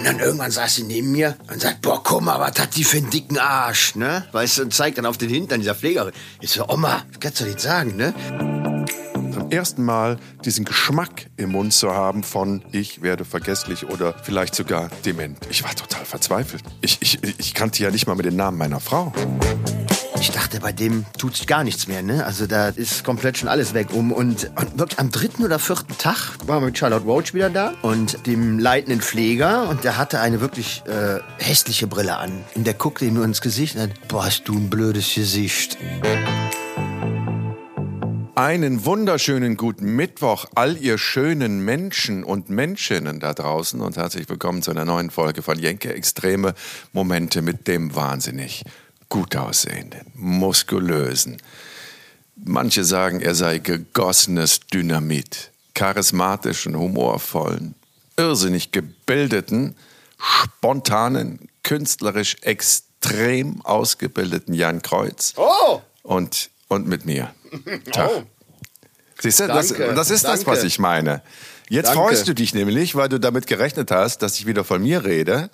Und dann irgendwann saß sie neben mir und sagt, boah, guck mal, was hat die für einen dicken Arsch, ne? Weißt du, und zeigt dann auf den Hintern dieser Pflegerin. Ich so, Oma, kannst du nicht sagen, ne? Zum ersten Mal diesen Geschmack im Mund zu haben von ich werde vergesslich oder vielleicht sogar dement. Ich war total verzweifelt. Ich, ich, ich kannte ja nicht mal mit den Namen meiner Frau. Ich dachte, bei dem tut sich gar nichts mehr, ne? Also da ist komplett schon alles weg um. Und, und wirklich am dritten oder vierten Tag waren wir mit Charlotte Roach wieder da und dem leitenden Pfleger. Und der hatte eine wirklich äh, hässliche Brille an. Und der guckte ihm nur ins Gesicht und hat, boah, hast du ein blödes Gesicht. Einen wunderschönen guten Mittwoch, all ihr schönen Menschen und Menschinnen da draußen und herzlich willkommen zu einer neuen Folge von Jenke Extreme Momente mit dem wahnsinnig gut aussehenden, muskulösen. Manche sagen, er sei gegossenes Dynamit, charismatischen, humorvollen, irrsinnig gebildeten, spontanen, künstlerisch extrem ausgebildeten Jan Kreuz. Oh! Und, und mit mir. Tag. Oh. Siehst du, das, das ist das, danke. was ich meine. Jetzt Danke. freust du dich nämlich, weil du damit gerechnet hast, dass ich wieder von mir rede.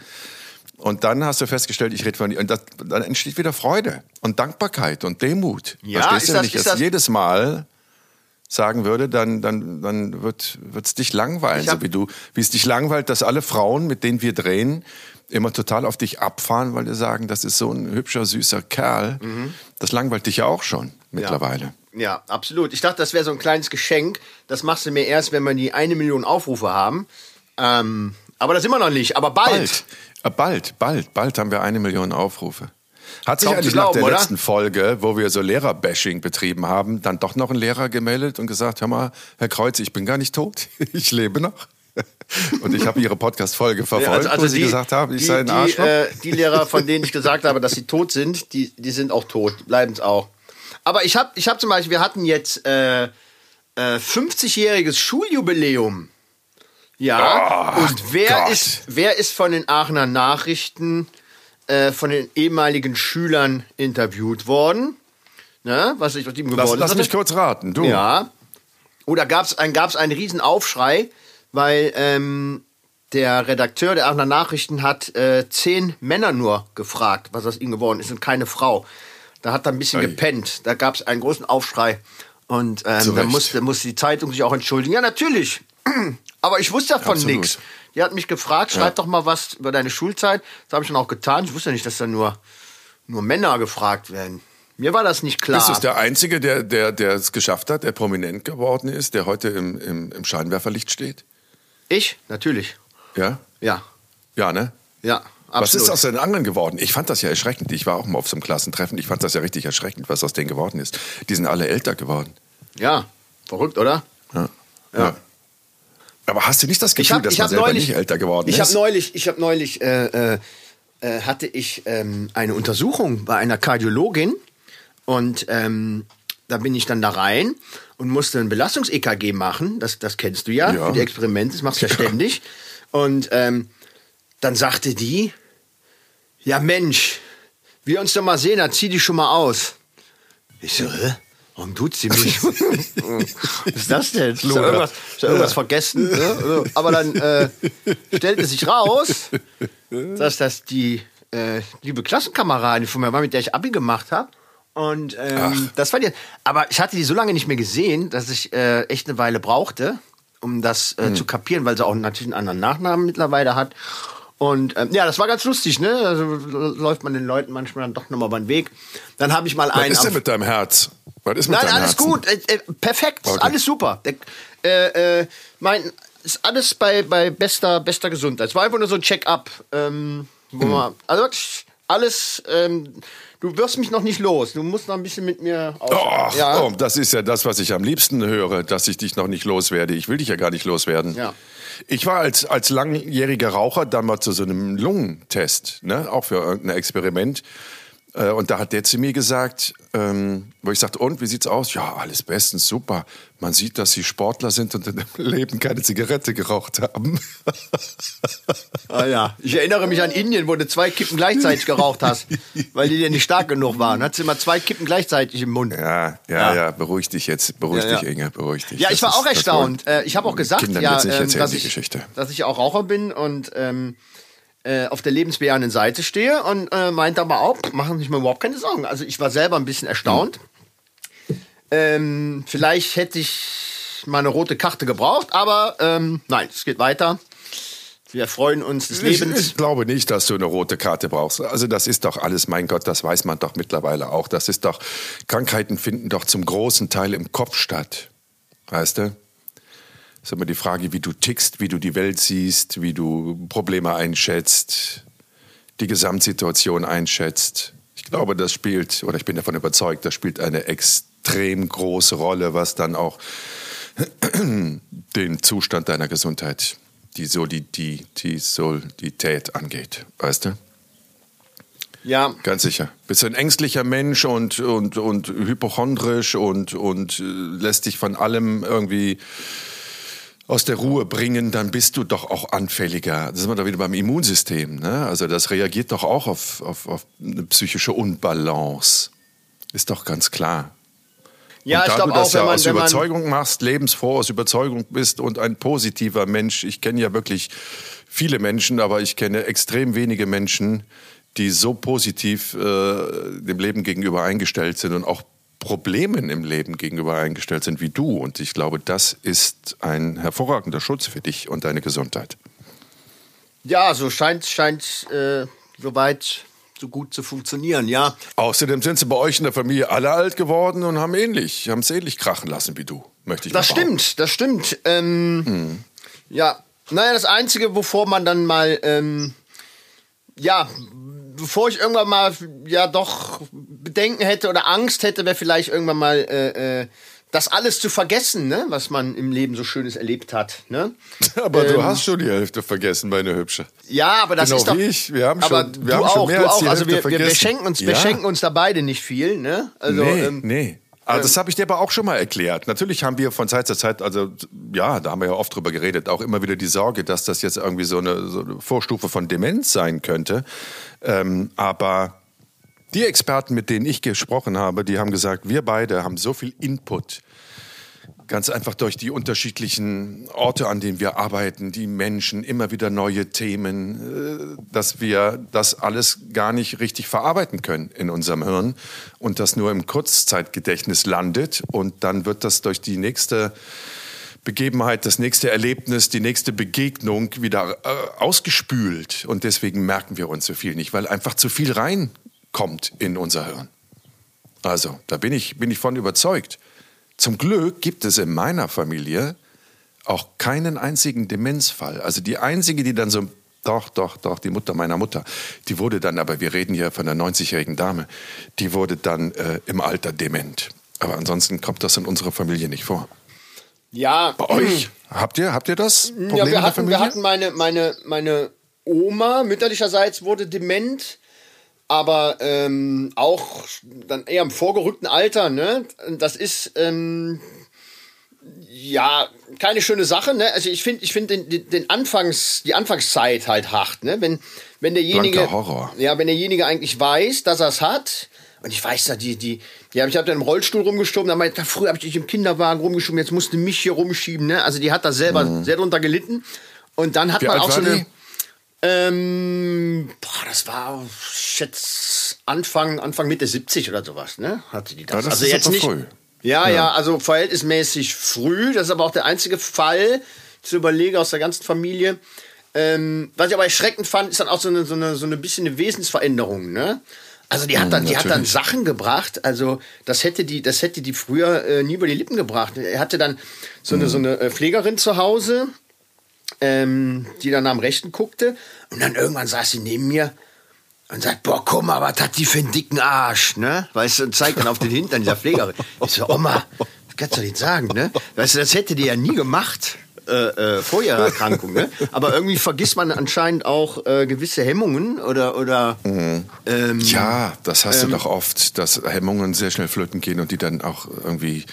Und dann hast du festgestellt, ich rede von dir. Und das, dann entsteht wieder Freude und Dankbarkeit und Demut. Ja, Verstehst ist du, das- wenn ich das das- jedes Mal sagen würde, dann, dann, dann wird es dich langweilen, hab- so wie du, wie es dich langweilt, dass alle Frauen, mit denen wir drehen, immer total auf dich abfahren, weil die sagen, das ist so ein hübscher, süßer Kerl. Mhm. Das langweilt dich ja auch schon mittlerweile. Ja, absolut. Ich dachte, das wäre so ein kleines Geschenk. Das machst du mir erst, wenn wir die eine Million Aufrufe haben. Ähm, aber das wir noch nicht. Aber bald. Bald, Äh, bald, bald, bald haben wir eine Million Aufrufe. Hat sich eigentlich nach der oder? letzten Folge, wo wir so Lehrerbashing betrieben haben, dann doch noch ein Lehrer gemeldet und gesagt, hör mal, Herr Kreuz, ich bin gar nicht tot, ich lebe noch. Und ich habe Ihre Podcast-Folge verfolgt, wo Sie gesagt haben, ich die, sei ein die, Arschloch. äh, die Lehrer, von denen ich gesagt habe, dass sie tot sind, die, die sind auch tot, bleiben es auch. Aber ich habe ich hab zum Beispiel, wir hatten jetzt äh, äh, 50-jähriges Schuljubiläum. Ja, Ach und wer Gott. ist, wer ist von den Aachener Nachrichten äh, von den ehemaligen Schülern interviewt worden? Ne? Was ich aus ihm geworden lass, lass mich kurz raten, du. Ja. Oder gab es ein, gab's einen riesen Aufschrei, weil ähm, der Redakteur der Aachener Nachrichten hat äh, zehn Männer nur gefragt, was aus ihm geworden ist und keine Frau. Da hat er ein bisschen Ei. gepennt. Da gab es einen großen Aufschrei. Und ähm, da musste, musste die Zeitung sich auch entschuldigen. Ja, natürlich. Aber ich wusste davon nichts. Die hat mich gefragt, schreib Ja. doch mal was über deine Schulzeit. Das habe ich dann auch getan. Ich wusste nicht, dass da nur, nur Männer gefragt werden. Mir war das nicht klar. Bist du der Einzige, der, der, der es geschafft hat, der prominent geworden ist, der heute im, im, im Scheinwerferlicht steht? ich? Natürlich. Ja? Ja. Ja, ne? Ja, Was absolut. ist aus den anderen geworden? Ich fand das ja erschreckend. Ich war auch mal auf so einem Klassentreffen. Ich fand das ja richtig erschreckend, was aus denen geworden ist. Die sind alle älter geworden. Ja, verrückt, oder? Ja. Ja. Aber hast du nicht das Ich Gefühl, habe dass ich man hab selber neulich, nicht älter geworden ich ist? habe neulich, ich habe neulich, äh, äh, äh, hatte ich ähm, eine Untersuchung bei einer Kardiologin und ähm, da bin ich dann da rein und musste ein Belastungs-EKG machen. Das, das kennst du ja, Ja. für die Experimente, das machst du ja, ständig. Und ähm, dann sagte die, ja Mensch, wir uns doch mal sehen, dann zieh dich schon mal aus. Ich so, hä? Warum tut sie mich? Was ist das denn? Ist da irgendwas, ist da irgendwas vergessen? Ne? Also, Aber dann äh, stellte sich raus, dass das die äh, liebe Klassenkameradin von mir war, mit der ich Abi gemacht habe. Und ähm, das war die. Aber ich hatte die so lange nicht mehr gesehen, dass ich äh, echt eine Weile brauchte, um das äh, zu kapieren, weil sie auch natürlich einen anderen Nachnamen mittlerweile hat. Und ähm, ja, das war ganz lustig, ne? Also läuft man den Leuten manchmal dann doch nochmal über den Weg. Dann habe ich mal Was einen. ist denn mit deinem Herz? Was ist mit Nein, alles Herzen? gut, äh, äh, perfekt, Okay. alles super. Äh, äh, mein, ist alles bei, bei bester, bester Gesundheit. Es war einfach nur so ein Check-up. Ähm, Hm. man, also alles, ähm, du wirst mich noch nicht los. Du musst noch ein bisschen mit mir. Och, ja. oh, das ist ja das, was ich am liebsten höre, dass ich dich noch nicht loswerde. Ich will dich ja gar nicht loswerden. Ja. Ich war als, als langjähriger Raucher dann mal zu so einem Lungentest, ne? auch für irgendein Experiment. Äh, Und da hat der zu mir gesagt, ähm, wo ich sagte, und wie sieht's aus? Ja, alles bestens, super. Man sieht, dass Sie Sportler sind und in ihrem Leben keine Zigarette geraucht haben. Ah, ja. Ich erinnere mich an Indien, wo du zwei Kippen gleichzeitig geraucht hast, weil die dir nicht stark genug waren. Hattest du immer zwei Kippen gleichzeitig im Mund. Ja, ja, Ja. ja, beruhig dich jetzt, beruhig Ja, ja. dich, Inge, beruhig dich. Ja, ich war ist- auch erstaunt. Äh, ich habe auch gesagt, Kindern ja, ähm, dass, ich, dass ich auch Raucher bin und ähm, äh, auf der lebensbejahenden Seite stehe und äh, meinte aber auch, machen Sie sich mal überhaupt keine Sorgen. Also ich war selber ein bisschen erstaunt. Ähm, vielleicht hätte ich mal eine rote Karte gebraucht, aber ähm, nein, es geht weiter. Wir freuen uns des Ich, Lebens. ich glaube nicht, dass du eine rote Karte brauchst. Also das ist doch alles, mein Gott, das weiß man doch mittlerweile auch. Das ist doch, Krankheiten finden doch zum großen Teil im Kopf statt. Weißt du? Ist immer die Frage, wie du tickst, wie du die Welt siehst, wie du Probleme einschätzt, die Gesamtsituation einschätzt. Ich glaube, das spielt, oder ich bin davon überzeugt, das spielt eine extrem große Rolle, was dann auch den Zustand deiner Gesundheit, die, Soli die, die Solidität angeht. Weißt du? Ja, Ganz sicher. Bist du ein ängstlicher Mensch und, und, und hypochondrisch und, und äh, lässt dich von allem irgendwie aus der Ruhe bringen, dann bist du doch auch anfälliger. Da sind wir da wieder beim Immunsystem. Ne? Also das reagiert doch auch auf, auf, auf eine psychische Unbalance. Ist doch ganz klar. ja und ich da glaube du das auch, ja man, aus Überzeugung machst, lebensfroh aus Überzeugung bist und ein positiver Mensch. Ich kenne ja wirklich viele Menschen, aber ich kenne extrem wenige Menschen, die so positiv äh, dem Leben gegenüber eingestellt sind und auch Problemen im Leben gegenüber eingestellt sind wie du. Und ich glaube, das ist ein hervorragender Schutz für dich und deine Gesundheit. ja, so scheint scheint äh, soweit so gut zu funktionieren. Ja, Außerdem sind sie bei euch in der Familie alle alt geworden und haben ähnlich, haben es ähnlich krachen lassen wie du, möchte ich Das stimmt, das stimmt. Ähm, Ja, naja, das Einzige, wovor man dann mal, ähm, ja, bevor ich irgendwann mal, ja, doch Bedenken hätte oder Angst hätte, wäre vielleicht irgendwann mal, äh, äh, das alles zu vergessen, ne, was man im Leben so Schönes erlebt hat, ne? Aber du Ähm, hast schon die Hälfte vergessen, meine Hübsche. Ja, aber das Genau ist doch. wie ich. Wir haben aber schon- du wir haben schon auch, mehr du als auch. die Also wir, Hälfte wir, wir vergessen. schenken uns, wir Ja. schenken uns da beide nicht viel, ne? Also nee, ähm, nee. Ah, das habe ich dir aber auch schon mal erklärt. Natürlich haben wir von Zeit zu Zeit, also ja, da haben wir ja oft drüber geredet, auch immer wieder die Sorge, dass das jetzt irgendwie so eine, so eine Vorstufe von Demenz sein könnte. Ähm, aber die Experten, mit denen ich gesprochen habe, die haben gesagt, wir beide haben so viel Input. Ganz einfach durch die unterschiedlichen Orte, an denen wir arbeiten, die Menschen, immer wieder neue Themen, äh, dass wir das alles gar nicht richtig verarbeiten können in unserem Hirn und das nur im Kurzzeitgedächtnis landet und dann wird das durch die nächste Begebenheit, das nächste Erlebnis, die nächste Begegnung wieder äh, ausgespült und deswegen merken wir uns so viel nicht, weil einfach zu viel reinkommt in unser Hirn. Also, da bin ich, bin ich von überzeugt. Zum Glück gibt es in meiner Familie auch keinen einzigen Demenzfall. Also die einzige, die dann so, doch, doch, doch, die Mutter meiner Mutter, die wurde dann, aber wir reden hier von einer 90-jährigen Dame, die wurde dann äh, im Alter dement. Aber ansonsten kommt das in unserer Familie nicht vor. ja. Bei euch? Habt ihr, habt ihr das Problem Ja, wir hatten, wir hatten meine, meine, meine Oma mütterlicherseits wurde dement, aber ähm, auch dann eher im vorgerückten Alter. Ne? Das ist ähm, ja keine schöne Sache. Ne? Also ich finde, ich finde den, den, Anfangs, die Anfangszeit halt hart. Ne? Wenn, wenn derjenige, Blanker Horror. ja, wenn derjenige eigentlich weiß, dass er es hat. Und ich weiß da, die, die, die hab, ich habe dann im Rollstuhl rumgeschoben, da meinte, früher habe ich dich im Kinderwagen rumgeschoben, jetzt musste mich hier rumschieben, ne? Also die hat da selber sehr drunter gelitten. Und dann hat Mhm. Wie man auch so eine. die? Ähm, boah, das war, schätze, Anfang, Anfang Mitte 70 oder sowas, ne? Hatte die das. Ja, das also ist jetzt nicht. früh. Ja, ja, also verhältnismäßig früh. Das ist aber auch der einzige Fall, zu überlegen aus der ganzen Familie. Ähm, was ich aber erschreckend fand, ist dann auch so eine, so eine, so eine bisschen eine Wesensveränderung, ne? Also die hat dann, die hat dann natürlich. Sachen gebracht, also das hätte die, das hätte die früher äh, nie über die Lippen gebracht. Er hatte dann so eine, so eine äh, Pflegerin zu Hause, ähm, die dann am Rechten guckte und dann irgendwann saß sie neben mir und sagt, boah, guck mal, was hat die für einen dicken Arsch, ne? Weißt du, und zeigt dann auf den Hintern dieser Pflegerin. Ich so, Oma, das kannst du nicht sagen, ne? Weißt du, das hätte die ja nie gemacht. Äh, äh, vor ihrer Erkrankung, ne? Aber irgendwie vergisst man anscheinend auch äh, gewisse Hemmungen oder oder ähm, Ja, das hast du doch oft, dass Hemmungen sehr schnell flöten gehen und die dann auch irgendwie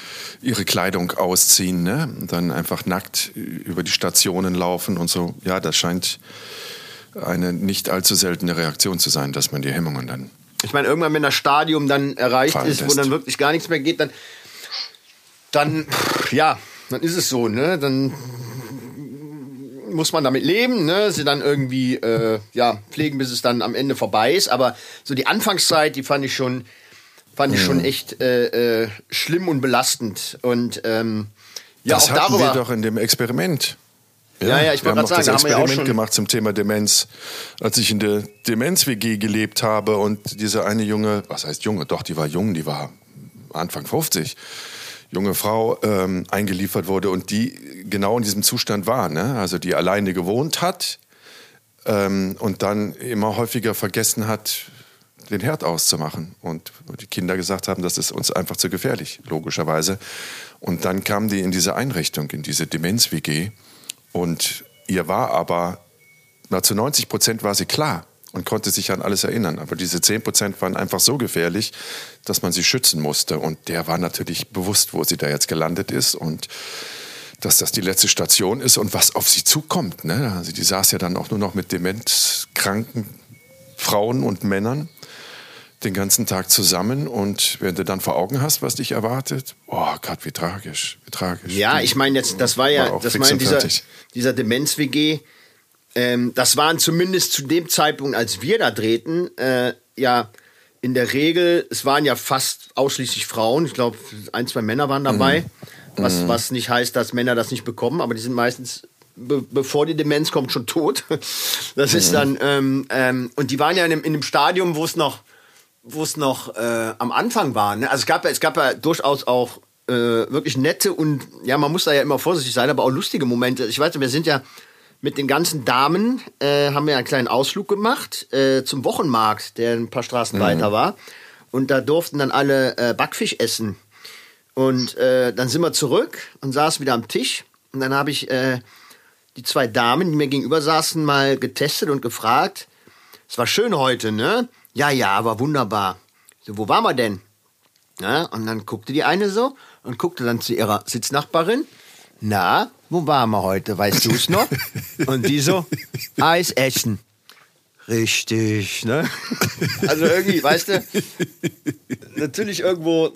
ihre Kleidung ausziehen, ne? Und dann einfach nackt über die Stationen laufen und so. Ja, das scheint eine nicht allzu seltene Reaktion zu sein, dass man die Hemmungen dann. Ich meine, irgendwann, wenn das Stadium dann erreicht ist, wo dann wirklich gar nichts mehr geht, dann, dann, ja, dann ist es so, ne? Dann muss man damit leben, ne? sie dann irgendwie äh, ja, pflegen, bis es dann am Ende vorbei ist. Aber so die Anfangszeit, die fand ich schon, fand ich schon Mhm. echt äh, äh, schlimm und belastend. Und ähm, ja, das auch hatten darüber. wir doch in dem Experiment. Ja, ja, ich wir wollte das sagen, da haben wir ja auch Experiment schon- gemacht zum Thema Demenz, als ich in der Demenz-WG gelebt habe und diese eine junge, was heißt junge, doch, die war jung, die war Anfang 50, junge Frau ähm, eingeliefert wurde und die genau in diesem Zustand war, ne? also die alleine gewohnt hat ähm, und dann immer häufiger vergessen hat, den Herd auszumachen. Und die Kinder gesagt haben, das ist uns einfach zu gefährlich, logischerweise. Und dann kam die in diese Einrichtung, in diese Demenz-WG. Und ihr war aber, na, zu 90 Prozent war sie klar und konnte sich an alles erinnern. Aber diese 10 Prozent waren einfach so gefährlich, dass man sie schützen musste. Und der war natürlich bewusst, wo sie da jetzt gelandet ist und dass das die letzte Station ist und was auf sie zukommt. Ne? Also die saß ja dann auch nur noch mit demenzkranken Frauen und Männern den ganzen Tag zusammen und wenn du dann vor Augen hast, was dich erwartet, oh Gott, wie tragisch, wie tragisch. Ja, ich meine jetzt, das war ja, War das war dieser, dieser Demenz-WG. Ähm, das waren zumindest zu dem Zeitpunkt, als wir da drehten, äh, ja in der Regel, es waren ja fast ausschließlich Frauen. Ich glaube, ein, zwei Männer waren dabei. Mhm. Was, was nicht heißt, dass Männer das nicht bekommen, aber die sind meistens, be bevor die Demenz kommt, schon tot. Das ist Mhm. dann, ähm, ähm, und die waren ja in einem, in einem Stadium, wo es noch, wo es noch äh, am Anfang war. Ne? Also es gab ja, es gab ja durchaus auch äh, wirklich nette und ja, man muss da ja immer vorsichtig sein, aber auch lustige Momente. Ich weiß nicht, wir sind ja mit den ganzen Damen äh, haben wir einen kleinen Ausflug gemacht äh, zum Wochenmarkt, der ein paar Straßen weiter war. Und da durften dann alle äh, Backfisch essen. Und äh, dann sind wir zurück und saßen wieder am Tisch. Und dann habe ich äh, die zwei Damen, die mir gegenüber saßen, mal getestet und gefragt. Es war schön heute, ne? Ja, ja, war wunderbar. So, wo waren wir denn? Ja, und dann guckte die eine so und guckte dann zu ihrer Sitznachbarin. Na, wo waren wir heute? Weißt du es noch? und die so, Eis essen. Richtig, ne? Also irgendwie, weißt du, natürlich irgendwo,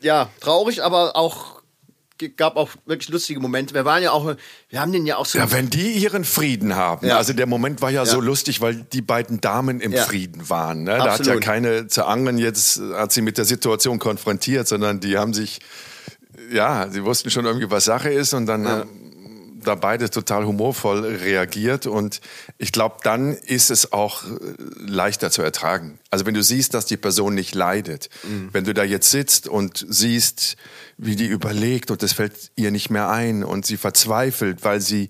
ja, traurig, aber auch, gab auch wirklich lustige Momente. Wir waren ja auch, wir haben den ja auch so. Ja, wenn die ihren Frieden haben. Ja. Also der Moment war ja, so lustig, weil die beiden Damen im Ja. Frieden waren. Ne? Da hat ja keine zu Angeln jetzt, hat sie mit der Situation konfrontiert, sondern die haben sich, ja, sie wussten schon irgendwie, was Sache ist und dann haben da beide total humorvoll reagiert und ich glaube, dann ist es auch äh, leichter zu ertragen. Also wenn du siehst, dass die Person nicht leidet, wenn du da jetzt sitzt und siehst, wie die überlegt und es fällt ihr nicht mehr ein und sie verzweifelt, weil sie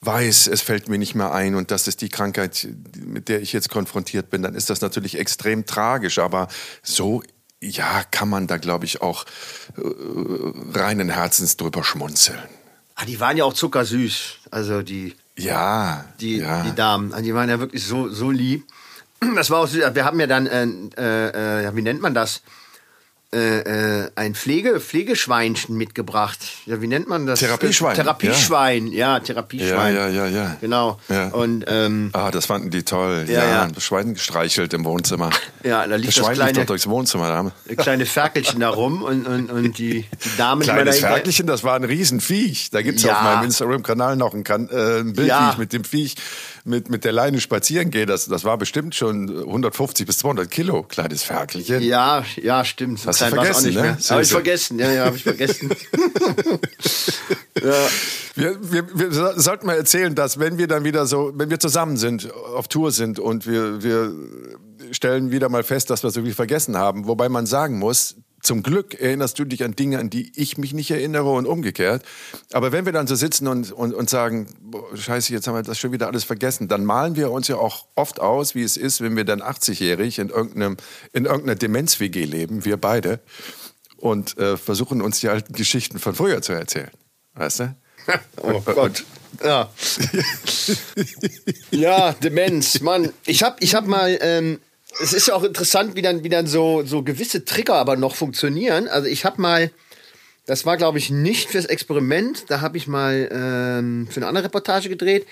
weiß, es fällt mir nicht mehr ein und das ist die Krankheit, mit der ich jetzt konfrontiert bin, dann ist das natürlich extrem tragisch, aber so ja, kann man da glaube ich auch äh, reinen Herzens drüber schmunzeln. Ah, die waren ja auch zuckersüß. Also die, Ja, die, ja. die Damen. Also die waren ja wirklich so, so lieb. Das war auch süß. Wir haben ja dann, äh, äh, äh, wie nennt man das? Äh, äh, ein Pflege, Pflegeschweinchen mitgebracht. Ja, wie nennt man das? Therapieschwein, Therapieschwein, ja, ja, Therapieschwein. ja, ja, ja. Genau. Ja. Und ähm, Ah, das fanden die toll. Ja, Ja, ja. Das Schwein gestreichelt im Wohnzimmer. Ja, da liegt das das Schwein kleine- liegt doch durchs Wohnzimmer. Da haben kleine Ferkelchen da rum und, und, und die, die Damen Kleines Ferkelchen, das war ein Riesenviech. Da gibt's Ja. auf meinem Instagram-Kanal noch ein, kan äh, ein Bild, Ja. wie ich mit dem Viech mit, mit der Leine spazieren gehe. Das, das war bestimmt schon 150 bis 200 Kilo, kleines Ferkelchen. Ja, ja, stimmt. So Hast du vergessen, auch nicht ne? Habe ich vergessen, ja, ja, habe ich vergessen. ja. Wir, wir, wir so- sollten mal erzählen, dass wenn wir dann wieder so, wenn wir zusammen sind, auf Tour sind und wir, wir stellen wieder mal fest, dass wir so viel vergessen haben, wobei man sagen muss, zum Glück erinnerst du dich an Dinge, an die ich mich nicht erinnere und umgekehrt. Aber wenn wir dann so sitzen und, und, und sagen, boah, scheiße, jetzt haben wir das schon wieder alles vergessen, dann malen wir uns ja auch oft aus, wie es ist, wenn wir dann 80-jährig in, irgendeinem, in irgendeiner Demenz-WG leben, wir beide, und äh, versuchen uns die alten Geschichten von früher zu erzählen. Weißt du? Oh Gott. Ja. ja, Demenz, Mann. Ich hab, ich hab mal, ähm, es ist ja auch interessant, wie dann, wie dann so, so gewisse Trigger aber noch funktionieren. Also ich hab mal, das war glaube ich nicht fürs Experiment, da habe ich mal ähm, für eine andere Reportage gedreht,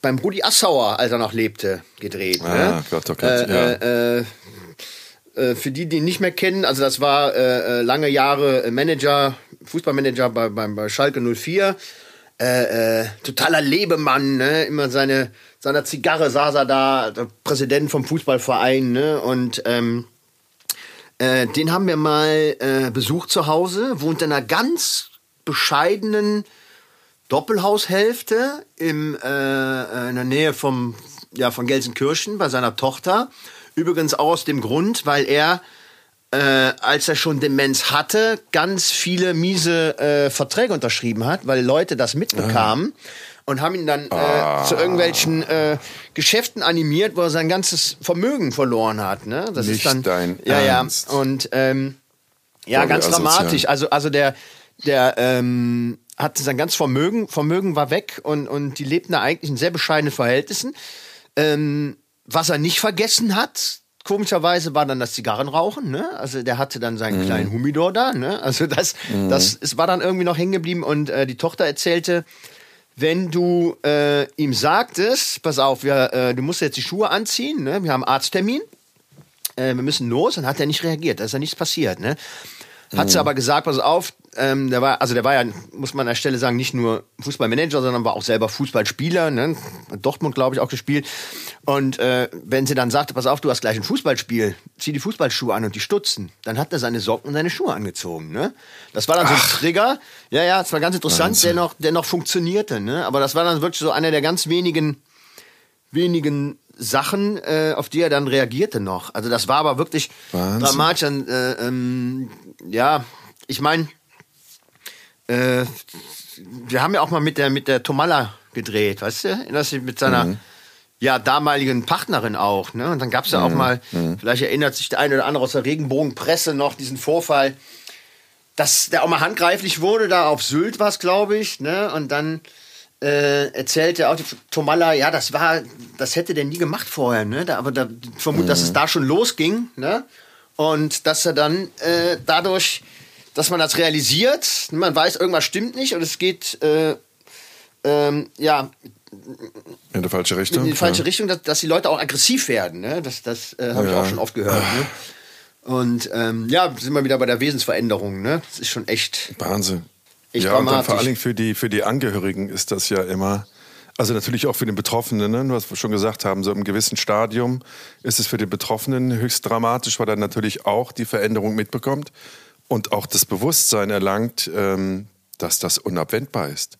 beim Rudi Assauer, als er noch lebte, gedreht. Ah, ne? Gott, oh Gott, äh, ja. äh, äh, für die, die ihn nicht mehr kennen, also das war äh, äh, lange Jahre äh, Manager, Fußballmanager bei, bei, bei Schalke 04. äh, äh, totaler Lebemann, ne? Immer seine seiner Zigarre saß er da, Präsident vom Fußballverein, ne? Und ähm, äh, den haben wir mal äh, besucht zu Hause, wohnt in einer ganz bescheidenen Doppelhaushälfte im, äh, in der Nähe vom, ja, von Gelsenkirchen bei seiner Tochter. Übrigens auch aus dem Grund, weil er, äh, als er schon Demenz hatte, ganz viele miese äh, Verträge unterschrieben hat, weil Leute das mitbekamen. Und haben ihn dann äh, zu irgendwelchen äh, Geschäften animiert, wo er sein ganzes Vermögen verloren hat. Ne? Das Nicht ist dann, dein ja, Ernst. ja. Und ähm, ja, Voll ganz asozial. dramatisch. Also, also der, der ähm, hatte sein ganzes Vermögen, Vermögen war weg und, und die lebten da eigentlich in sehr bescheidenen Verhältnissen. Ähm, was er nicht vergessen hat, komischerweise war dann das Zigarrenrauchen, ne? Also der hatte dann Mhm. seinen kleinen Humidor da, ne? Also das, das es war dann irgendwie noch hängen geblieben und äh, die Tochter erzählte, wenn du äh, ihm sagtest, pass auf, wir, äh, du musst jetzt die Schuhe anziehen, ne? Wir haben Arzttermin, äh, wir müssen los, dann hat er nicht reagiert, da ist ja nichts passiert, ne? Hat sie aber gesagt, pass auf, ähm, der war, also der war ja, muss man an der Stelle sagen, nicht nur Fußballmanager, sondern war auch selber Fußballspieler, ne? Hat Dortmund, glaube ich, auch gespielt. Und äh, wenn sie dann sagte, pass auf, du hast gleich ein Fußballspiel, zieh die Fußballschuhe an und die Stutzen, dann hat er seine Socken und seine Schuhe angezogen, ne? Das war dann so ein Trigger. Ja, ja, das war ganz interessant, der noch, der noch funktionierte, ne? Aber das war dann wirklich so einer der ganz wenigen wenigen Sachen, äh, auf die er dann reagierte noch. Also das war aber wirklich Wahnsinn. dramatisch. Und, Äh, ähm, ja, ich meine, äh, wir haben ja auch mal mit der mit der Tomalla gedreht, weißt du? Erinnerst du mit seiner ja damaligen Partnerin auch, ne? Und dann gab's ja auch mal, vielleicht erinnert sich der eine oder andere aus der Regenbogenpresse noch diesen Vorfall, dass der auch mal handgreiflich wurde, da auf Sylt war es, glaube ich, ne? Und dann äh, erzählte auch die Tomalla, ja, das war, das hätte der nie gemacht vorher, ne? Da, aber da ich vermute, dass es da schon losging, ne? Und dass er dann äh, dadurch, dass man das realisiert, man weiß, irgendwas stimmt nicht und es geht, äh, ähm, ja, In die falsche Richtung. in die falsche ja. Richtung, dass, dass die Leute auch aggressiv werden. Ne? Das, das äh, habe ich Ja. auch schon oft gehört. Ne? Und ähm, ja, sind wir wieder bei der Wesensveränderung. Ne? Das ist schon echt. Wahnsinn. Echt ja, und dann vor dramatisch. allen Dingen für die, für die Angehörigen ist das ja immer, also natürlich auch für den Betroffenen, ne? was wir schon gesagt haben, so im gewissen Stadium ist es für den Betroffenen höchst dramatisch, weil er natürlich auch die Veränderung mitbekommt und auch das Bewusstsein erlangt, ähm, dass das unabwendbar ist.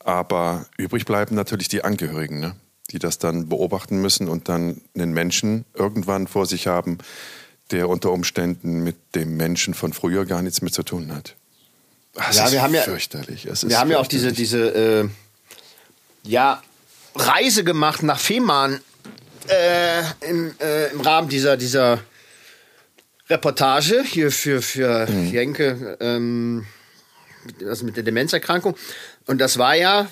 Aber übrig bleiben natürlich die Angehörigen, ne? die das dann beobachten müssen und dann einen Menschen irgendwann vor sich haben, der unter Umständen mit dem Menschen von früher gar nichts mehr zu tun hat. Es Ja, ist wir haben ja- fürchterlich. Es Wir haben ja auch diese, diese äh, ja, Reise gemacht nach Fehmarn äh, im, äh, im Rahmen dieser, dieser Reportage hier für, für Jenke, ähm, also mit der Demenzerkrankung. Und das war ja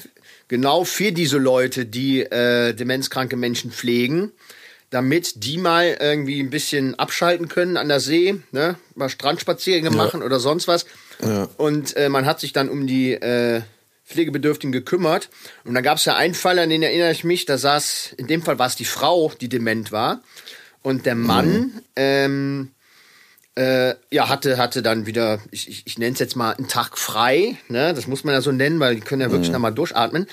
genau für diese Leute, die äh, demenzkranke Menschen pflegen, damit die mal irgendwie ein bisschen abschalten können an der See, ne? mal Strandspaziergänge machen oder sonst was. Ja. Und äh, man hat sich dann um die äh, Pflegebedürftigen gekümmert. Und da gab es ja einen Fall, an den erinnere ich mich, da saß, in dem Fall war es die Frau, die dement war. Und der Mann, ähm, äh, ja, hatte, hatte dann wieder, ich, ich, ich nenne es jetzt mal einen Tag frei, ne? Das muss man ja so nennen, weil die können ja wirklich noch mal durchatmen.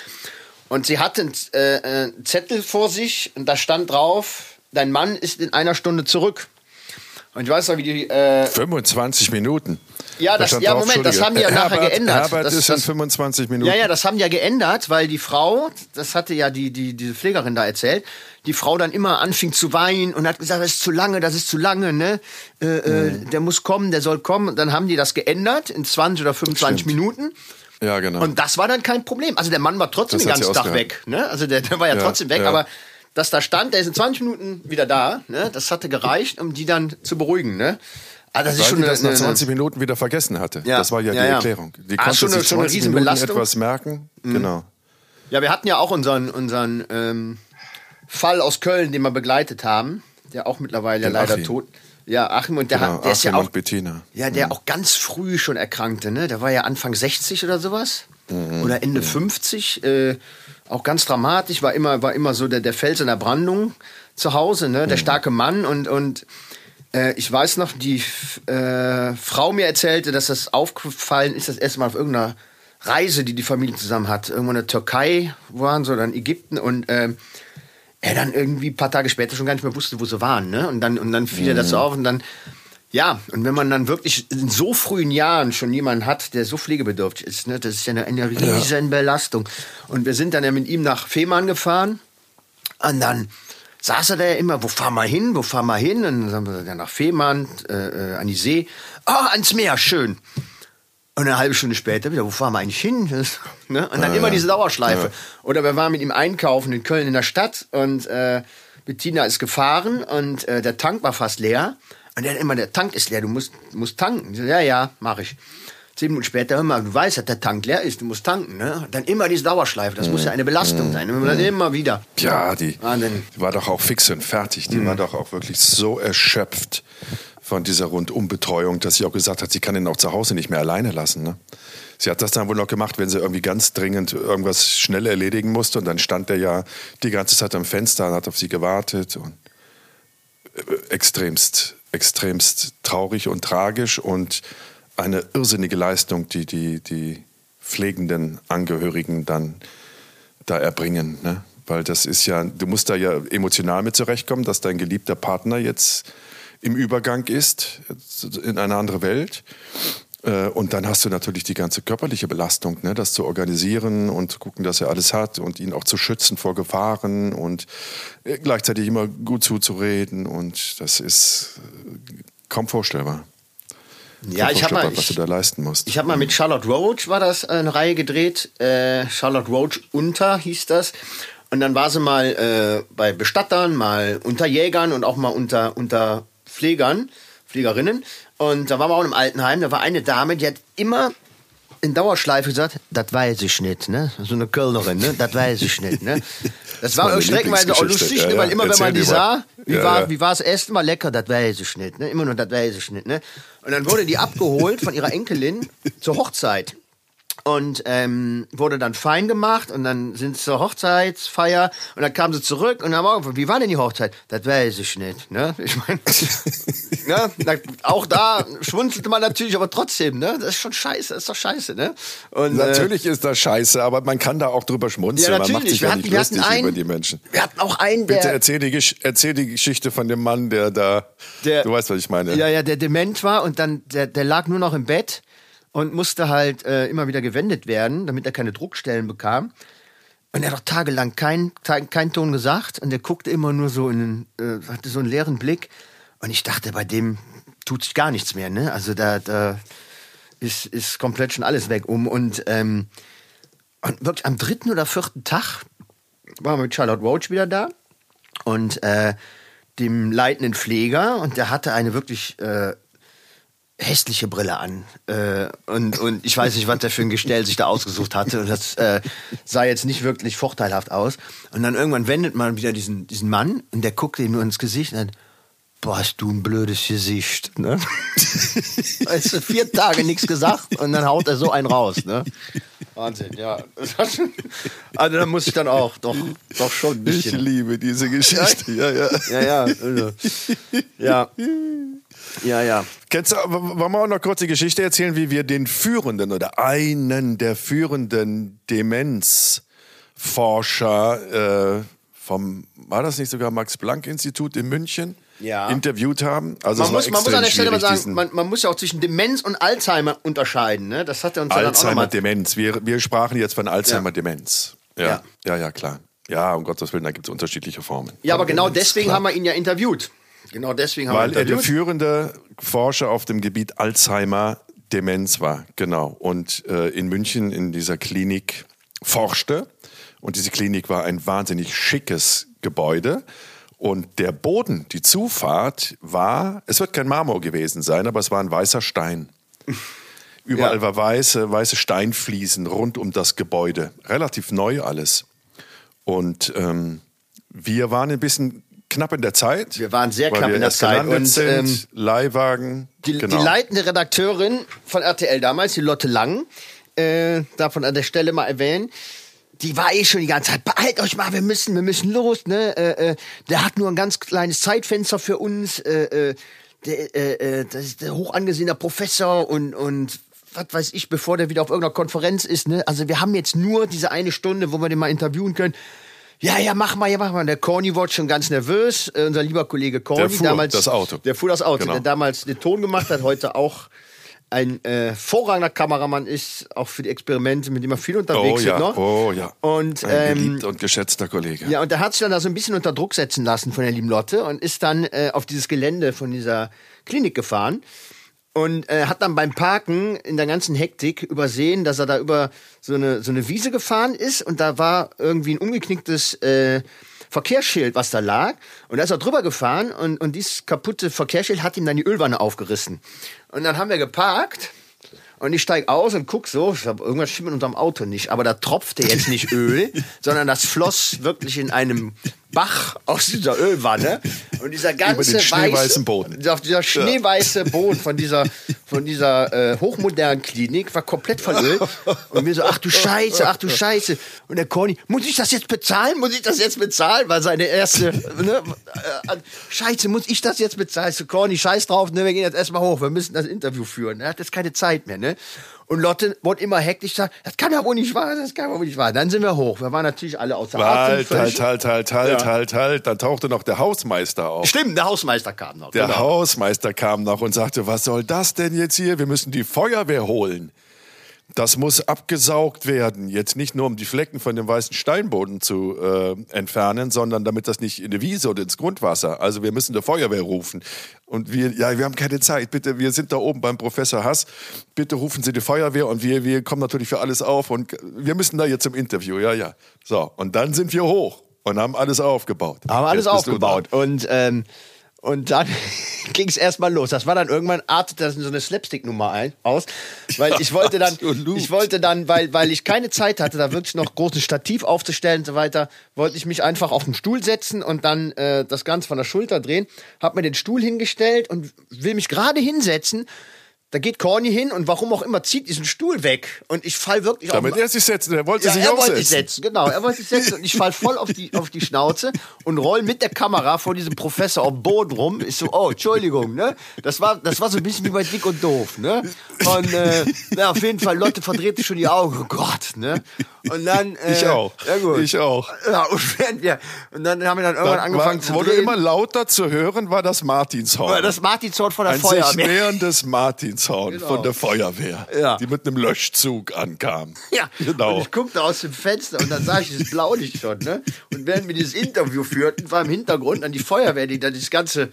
Und sie hatte einen äh, einen Zettel vor sich und da stand drauf, dein Mann ist in einer Stunde zurück. Und ich weiß noch, wie die, äh, 25 Minuten. Ja, Da das- ja, drauf, Moment, das haben die ja nachher Herbert, geändert. Herbert Das- ist in das- 25 Minuten. Ja, ja, das haben die ja geändert, weil die Frau, das hatte ja die, die, diese Pflegerin da erzählt, die Frau dann immer anfing zu weinen und hat gesagt, das ist zu lange, das ist zu lange, ne? Äh, äh, der muss kommen, der soll kommen. Und dann haben die das geändert in 20 oder 25 Stimmt. Minuten. Ja, genau. Und das war dann kein Problem. Also der Mann war trotzdem Das den ganzen Tag weg. Ne? Also der, der war ja, Ja, trotzdem weg, ja. aber dass da stand, der ist in 20 Minuten wieder da, ne? das hatte gereicht, um die dann zu beruhigen. Ne? Ah, das ist Weil schon eine, das nach eine, 20 Minuten wieder vergessen hatte. Ja. Das war ja, Ja, die. Erklärung. Die Ah, konnte schon eine- sich schon eine 20 Minuten etwas merken. Mhm. Genau. Ja, wir hatten ja auch unseren, unseren ähm, Fall aus Köln, den wir begleitet haben, der auch mittlerweile Den leider Achim. tot. Ja, Achim und der, genau. hat, der ist ja Achim auch, Bettina. ja, der auch ganz früh schon erkrankte, ne? Der war ja Anfang 60 oder sowas Mhm. oder Ende 50, äh, auch ganz dramatisch. War immer, war immer so der, der Fels in der Brandung zu Hause, ne? Der Mhm. starke Mann und und äh, ich weiß noch, die äh, Frau mir erzählte, dass das aufgefallen ist, das erste Mal auf irgendeiner Reise, die die Familie zusammen hat. Irgendwo in der Türkei waren sie, dann Ägypten und ähm, er dann irgendwie ein paar Tage später schon gar nicht mehr wusste, wo sie waren. Ne? Und dann, und dann fiel mhm. er das auf und dann, ja, und wenn man dann wirklich in so frühen Jahren schon jemanden hat, der so pflegebedürftig ist, ne, das ist ja eine, eine riesen ja. Belastung. Und wir sind dann ja mit ihm nach Fehmarn gefahren und dann saß er da ja immer, wo fahren wir hin, wo fahren wir hin? Und dann sind wir dann nach Fehmarn, äh, äh an die See. Ah, oh, ans Meer, schön. Und eine halbe Stunde später wieder, wo fahren wir eigentlich hin? ne? Und dann ja, immer diese Dauerschleife. Ja. Oder wir waren mit ihm einkaufen in Köln in der Stadt und äh, Bettina ist gefahren und äh, der Tank war fast leer. Und er hat immer, der Tank ist leer, du musst, musst tanken. So, ja, ja, mach ich. Zehn Minuten später, hör mal, du weißt, dass der Tank leer ist, du musst tanken. Ne? Dann immer diese Dauerschleife, das mhm. muss ja eine Belastung mhm. sein. Immer, mhm. immer wieder. Ja, die, die, war doch auch fix und fertig. Die mhm. war doch auch wirklich so erschöpft von dieser Rundumbetreuung, dass sie auch gesagt hat, sie kann ihn auch zu Hause nicht mehr alleine lassen. Ne? Sie hat das dann wohl noch gemacht, wenn sie irgendwie ganz dringend irgendwas schnell erledigen musste. Und dann stand er ja die ganze Zeit am Fenster und hat auf sie gewartet. Und äh, extremst, extremst traurig und tragisch und eine irrsinnige Leistung, die die, die pflegenden Angehörigen dann da erbringen. Ne? Weil das ist ja, du musst da ja emotional mit zurechtkommen, dass dein geliebter Partner jetzt im Übergang ist in eine andere Welt. Äh, und dann hast du natürlich die ganze körperliche Belastung, ne? das zu organisieren und zu gucken, dass er alles hat und ihn auch zu schützen vor Gefahren und äh, gleichzeitig immer gut zuzureden. Und das ist äh, kaum vorstellbar. Ja, ich habe mal, was du da leisten musst. Ich habe mal mit Charlotte Roach war das eine Reihe gedreht. Äh, Charlotte Roach unter hieß das. Und dann war sie mal äh, bei Bestattern, mal unter Jägern und auch mal unter unter Pflegern, Pflegerinnen. Und da waren wir auch im Altenheim, da war eine Dame, die hat immer in Dauerschleife gesagt, das weiß ich nicht, ne? So eine Kölnerin, ne? Das weiß ich nicht, ne? Das, das war streckenweise auch lustig, ja, ne? weil immer wenn man die sah, wie ja, war, wie war das Essen mal lecker, das weiß ich nicht, ne? Immer nur, das weiß ich nicht, ne? Und dann wurde die abgeholt von ihrer Enkelin zur Hochzeit und ähm, wurde dann fein gemacht und dann sind sie zur Hochzeitsfeier und dann kamen sie zurück und dann war wie war denn die Hochzeit? Das weiß ich nicht, ne? Ich meine, ne? auch da schwunzelte man natürlich, aber trotzdem, ne? Das ist schon scheiße, das ist doch scheiße, ne? Und, äh, natürlich äh, ist das scheiße, aber man kann da auch drüber schmunzeln. Ja, natürlich. Man macht sich wir ja hatten, nicht lustig einen, über die Menschen. Wir hatten auch einen, der... Bitte erzähl die, erzähl die Geschichte von dem Mann, der da... Der, du weißt, was ich meine. Ja, ja, der dement war und dann, der, der lag nur noch im Bett und musste halt äh, immer wieder gewendet werden, damit er keine Druckstellen bekam. Und er hat auch tagelang keinen kein Ton gesagt und er guckte immer nur so in, äh, hatte so einen leeren Blick. Und ich dachte, bei dem tut sich gar nichts mehr, ne? Also da, da ist, ist komplett schon alles weg um. Und, ähm, und wirklich am dritten oder vierten Tag waren wir mit Charlotte Roach wieder da und äh, dem leitenden Pfleger und der hatte eine wirklich äh, hässliche Brille an. Äh, und, und ich weiß nicht, was der für ein Gestell sich da ausgesucht hatte. Und das äh, sah jetzt nicht wirklich vorteilhaft aus. Und dann irgendwann wendet man wieder diesen, diesen Mann und der guckt ihm nur ins Gesicht und dann, boah, hast du ein blödes Gesicht. Ne? weißt du, vier Tage nichts gesagt und dann haut er so einen raus. Ne? Wahnsinn, ja. Also da muss ich dann auch doch, doch schon ein bisschen. Ich liebe diese Geschichte, ja, ja. Ja, ja. Also, ja. Ja, ja. Kennst du, wollen wir auch noch kurz die Geschichte erzählen, wie wir den führenden oder einen der führenden Demenzforscher äh, vom, war das nicht sogar Max-Planck-Institut in München? Ja. interviewt haben. Also man, muss, man muss an der Stelle mal sagen, man, man, muss ja auch zwischen Demenz und Alzheimer unterscheiden. Ne? Das hat er uns Alzheimer-Demenz. Wir, wir sprachen jetzt von Alzheimer-Demenz. Ja. ja. ja, ja, klar. Ja, um Gottes Willen, da gibt es unterschiedliche Formen. Ja, aber genau deswegen klar. haben wir ihn ja interviewt. Genau deswegen haben Weil wir er der führende Forscher auf dem Gebiet Alzheimer Demenz war, genau. Und äh, in München in dieser Klinik forschte. Und diese Klinik war ein wahnsinnig schickes Gebäude. Und der Boden, die Zufahrt war, es wird kein Marmor gewesen sein, aber es war ein weißer Stein. Überall ja. war weiße, weiße Steinfliesen rund um das Gebäude. Relativ neu alles. Und ähm, wir waren ein bisschen knapp in der Zeit. Wir waren sehr knapp in der Zeit. Und sind, ähm, Leihwagen. Die, genau. die, leitende Redakteurin von RTL damals, die Lotte Lang, äh, davon an der Stelle mal erwähnen, die war eh schon die ganze Zeit, behalt euch mal, wir müssen, wir müssen los, ne? Äh, äh, der hat nur ein ganz kleines Zeitfenster für uns. Äh, äh, der, äh, äh, das ist der hoch angesehener Professor und, und was weiß ich, bevor der wieder auf irgendeiner Konferenz ist. Ne? Also wir haben jetzt nur diese eine Stunde, wo wir den mal interviewen können. Ja, ja, mach mal, ja, mach mal. Der Corny wurde schon ganz nervös. Äh, unser lieber Kollege Corny, Der fuhr damals das Auto. Der fuhr das Auto, Genau. der damals den Ton gemacht hat, heute auch ein äh, vorrangender Kameramann ist, auch für die Experimente, mit dem er viel Oh unterwegs ja, ist noch. oh ja. Und Ein ähm, geliebter und geschätzter Kollege. ja, und der hat sich dann da so ein bisschen unter Druck setzen lassen von der lieben Lotte und ist dann äh, auf dieses Gelände von dieser Klinik gefahren und äh, hat dann beim Parken in der ganzen Hektik übersehen, dass er da über so eine, so eine Wiese gefahren ist und da war irgendwie ein umgeknicktes äh, Verkehrsschild, was da lag. Und da ist er drüber gefahren und, und dieses kaputte Verkehrsschild hat ihm dann die Ölwanne aufgerissen. Und dann haben wir geparkt und ich steig aus und guck so, irgendwas stimmt mit unserem Auto nicht, aber da tropfte jetzt nicht Öl, sondern das floss wirklich in einem Bach aus dieser Ölwanne und dieser ganze weiße, Boden. Dieser, dieser schneeweiße Boden von dieser, von dieser äh, hochmodernen Klinik war komplett verölt und mir so, ach du Scheiße, ach du Scheiße. Und der Corny, muss ich das jetzt bezahlen, muss ich das jetzt bezahlen, war seine erste, ne, äh, Scheiße, muss ich das jetzt bezahlen, so Corny, scheiß drauf, ne, wir gehen jetzt erstmal hoch, wir müssen das Interview führen, er hat jetzt keine Zeit mehr, ne, und Lotte wurde immer hektisch, sagt, das kann ja wohl nicht wahr, sein, das kann ja wohl nicht wahr. sein. Dann sind wir hoch. Wir waren natürlich alle außer Atem. Halt, völlig- halt, halt, halt, halt, Ja. halt, halt. Dann tauchte noch der Hausmeister auf. Stimmt, der Hausmeister kam noch. Der genau. Hausmeister kam noch und sagte, was soll das denn jetzt hier? Wir müssen die Feuerwehr holen. Das muss abgesaugt werden. Jetzt nicht nur, um die Flecken von dem weißen Steinboden zu äh, entfernen, sondern damit das nicht in die Wiese oder ins Grundwasser. Also wir müssen die Feuerwehr rufen. Und wir, ja, wir haben keine Zeit. Bitte, wir sind da oben beim Professor Hass. Bitte rufen Sie die Feuerwehr und wir, wir kommen natürlich für alles auf. Und wir müssen da jetzt zum Interview. Ja, ja. So, und dann sind wir hoch und haben alles aufgebaut. Haben alles aufgebaut. Und, ähm, und dann ging es erstmal los. Das war dann irgendwann artete das in so eine Slapstick-Nummer ein, aus. Weil ich wollte dann, ich wollte dann, weil, weil ich keine Zeit hatte, da wirklich noch großen Stativ aufzustellen und so weiter, wollte ich mich einfach auf den Stuhl setzen und dann äh, das Ganze von der Schulter drehen. Hab mir den Stuhl hingestellt und will mich gerade hinsetzen. Da geht Corny hin und warum auch immer zieht diesen Stuhl weg. Und ich fall wirklich Damit auf er sich setzen, er wollte ja, sich er auch wollte setzen. sich setzen, genau. Er wollte sich setzen und ich fall voll auf die, auf die Schnauze und roll mit der Kamera vor diesem Professor auf dem Boden rum. Ich so, oh, Entschuldigung, ne? Das war, das war so ein bisschen wie bei Dick und Doof, ne? Und, äh, na, auf jeden Fall, Leute verdrehte schon die Augen. Oh Gott, ne? Und dann, äh, Ich auch. Ja, gut. Ich auch. Ja, und während wir, und dann haben wir dann irgendwann Dann angefangen war, zu wurde drehen. immer lauter zu hören, war das Martinshorn. das Martinshorn von der Ein sich Feuerwehr. näherndes Martinshorn Genau. von der Feuerwehr, Ja. die mit einem Löschzug ankam. Ja, genau. und ich guckte aus dem Fenster und dann sah ich dieses Blaulicht schon, ne? Und während wir dieses Interview führten, war im Hintergrund dann die Feuerwehr, die dann das ganze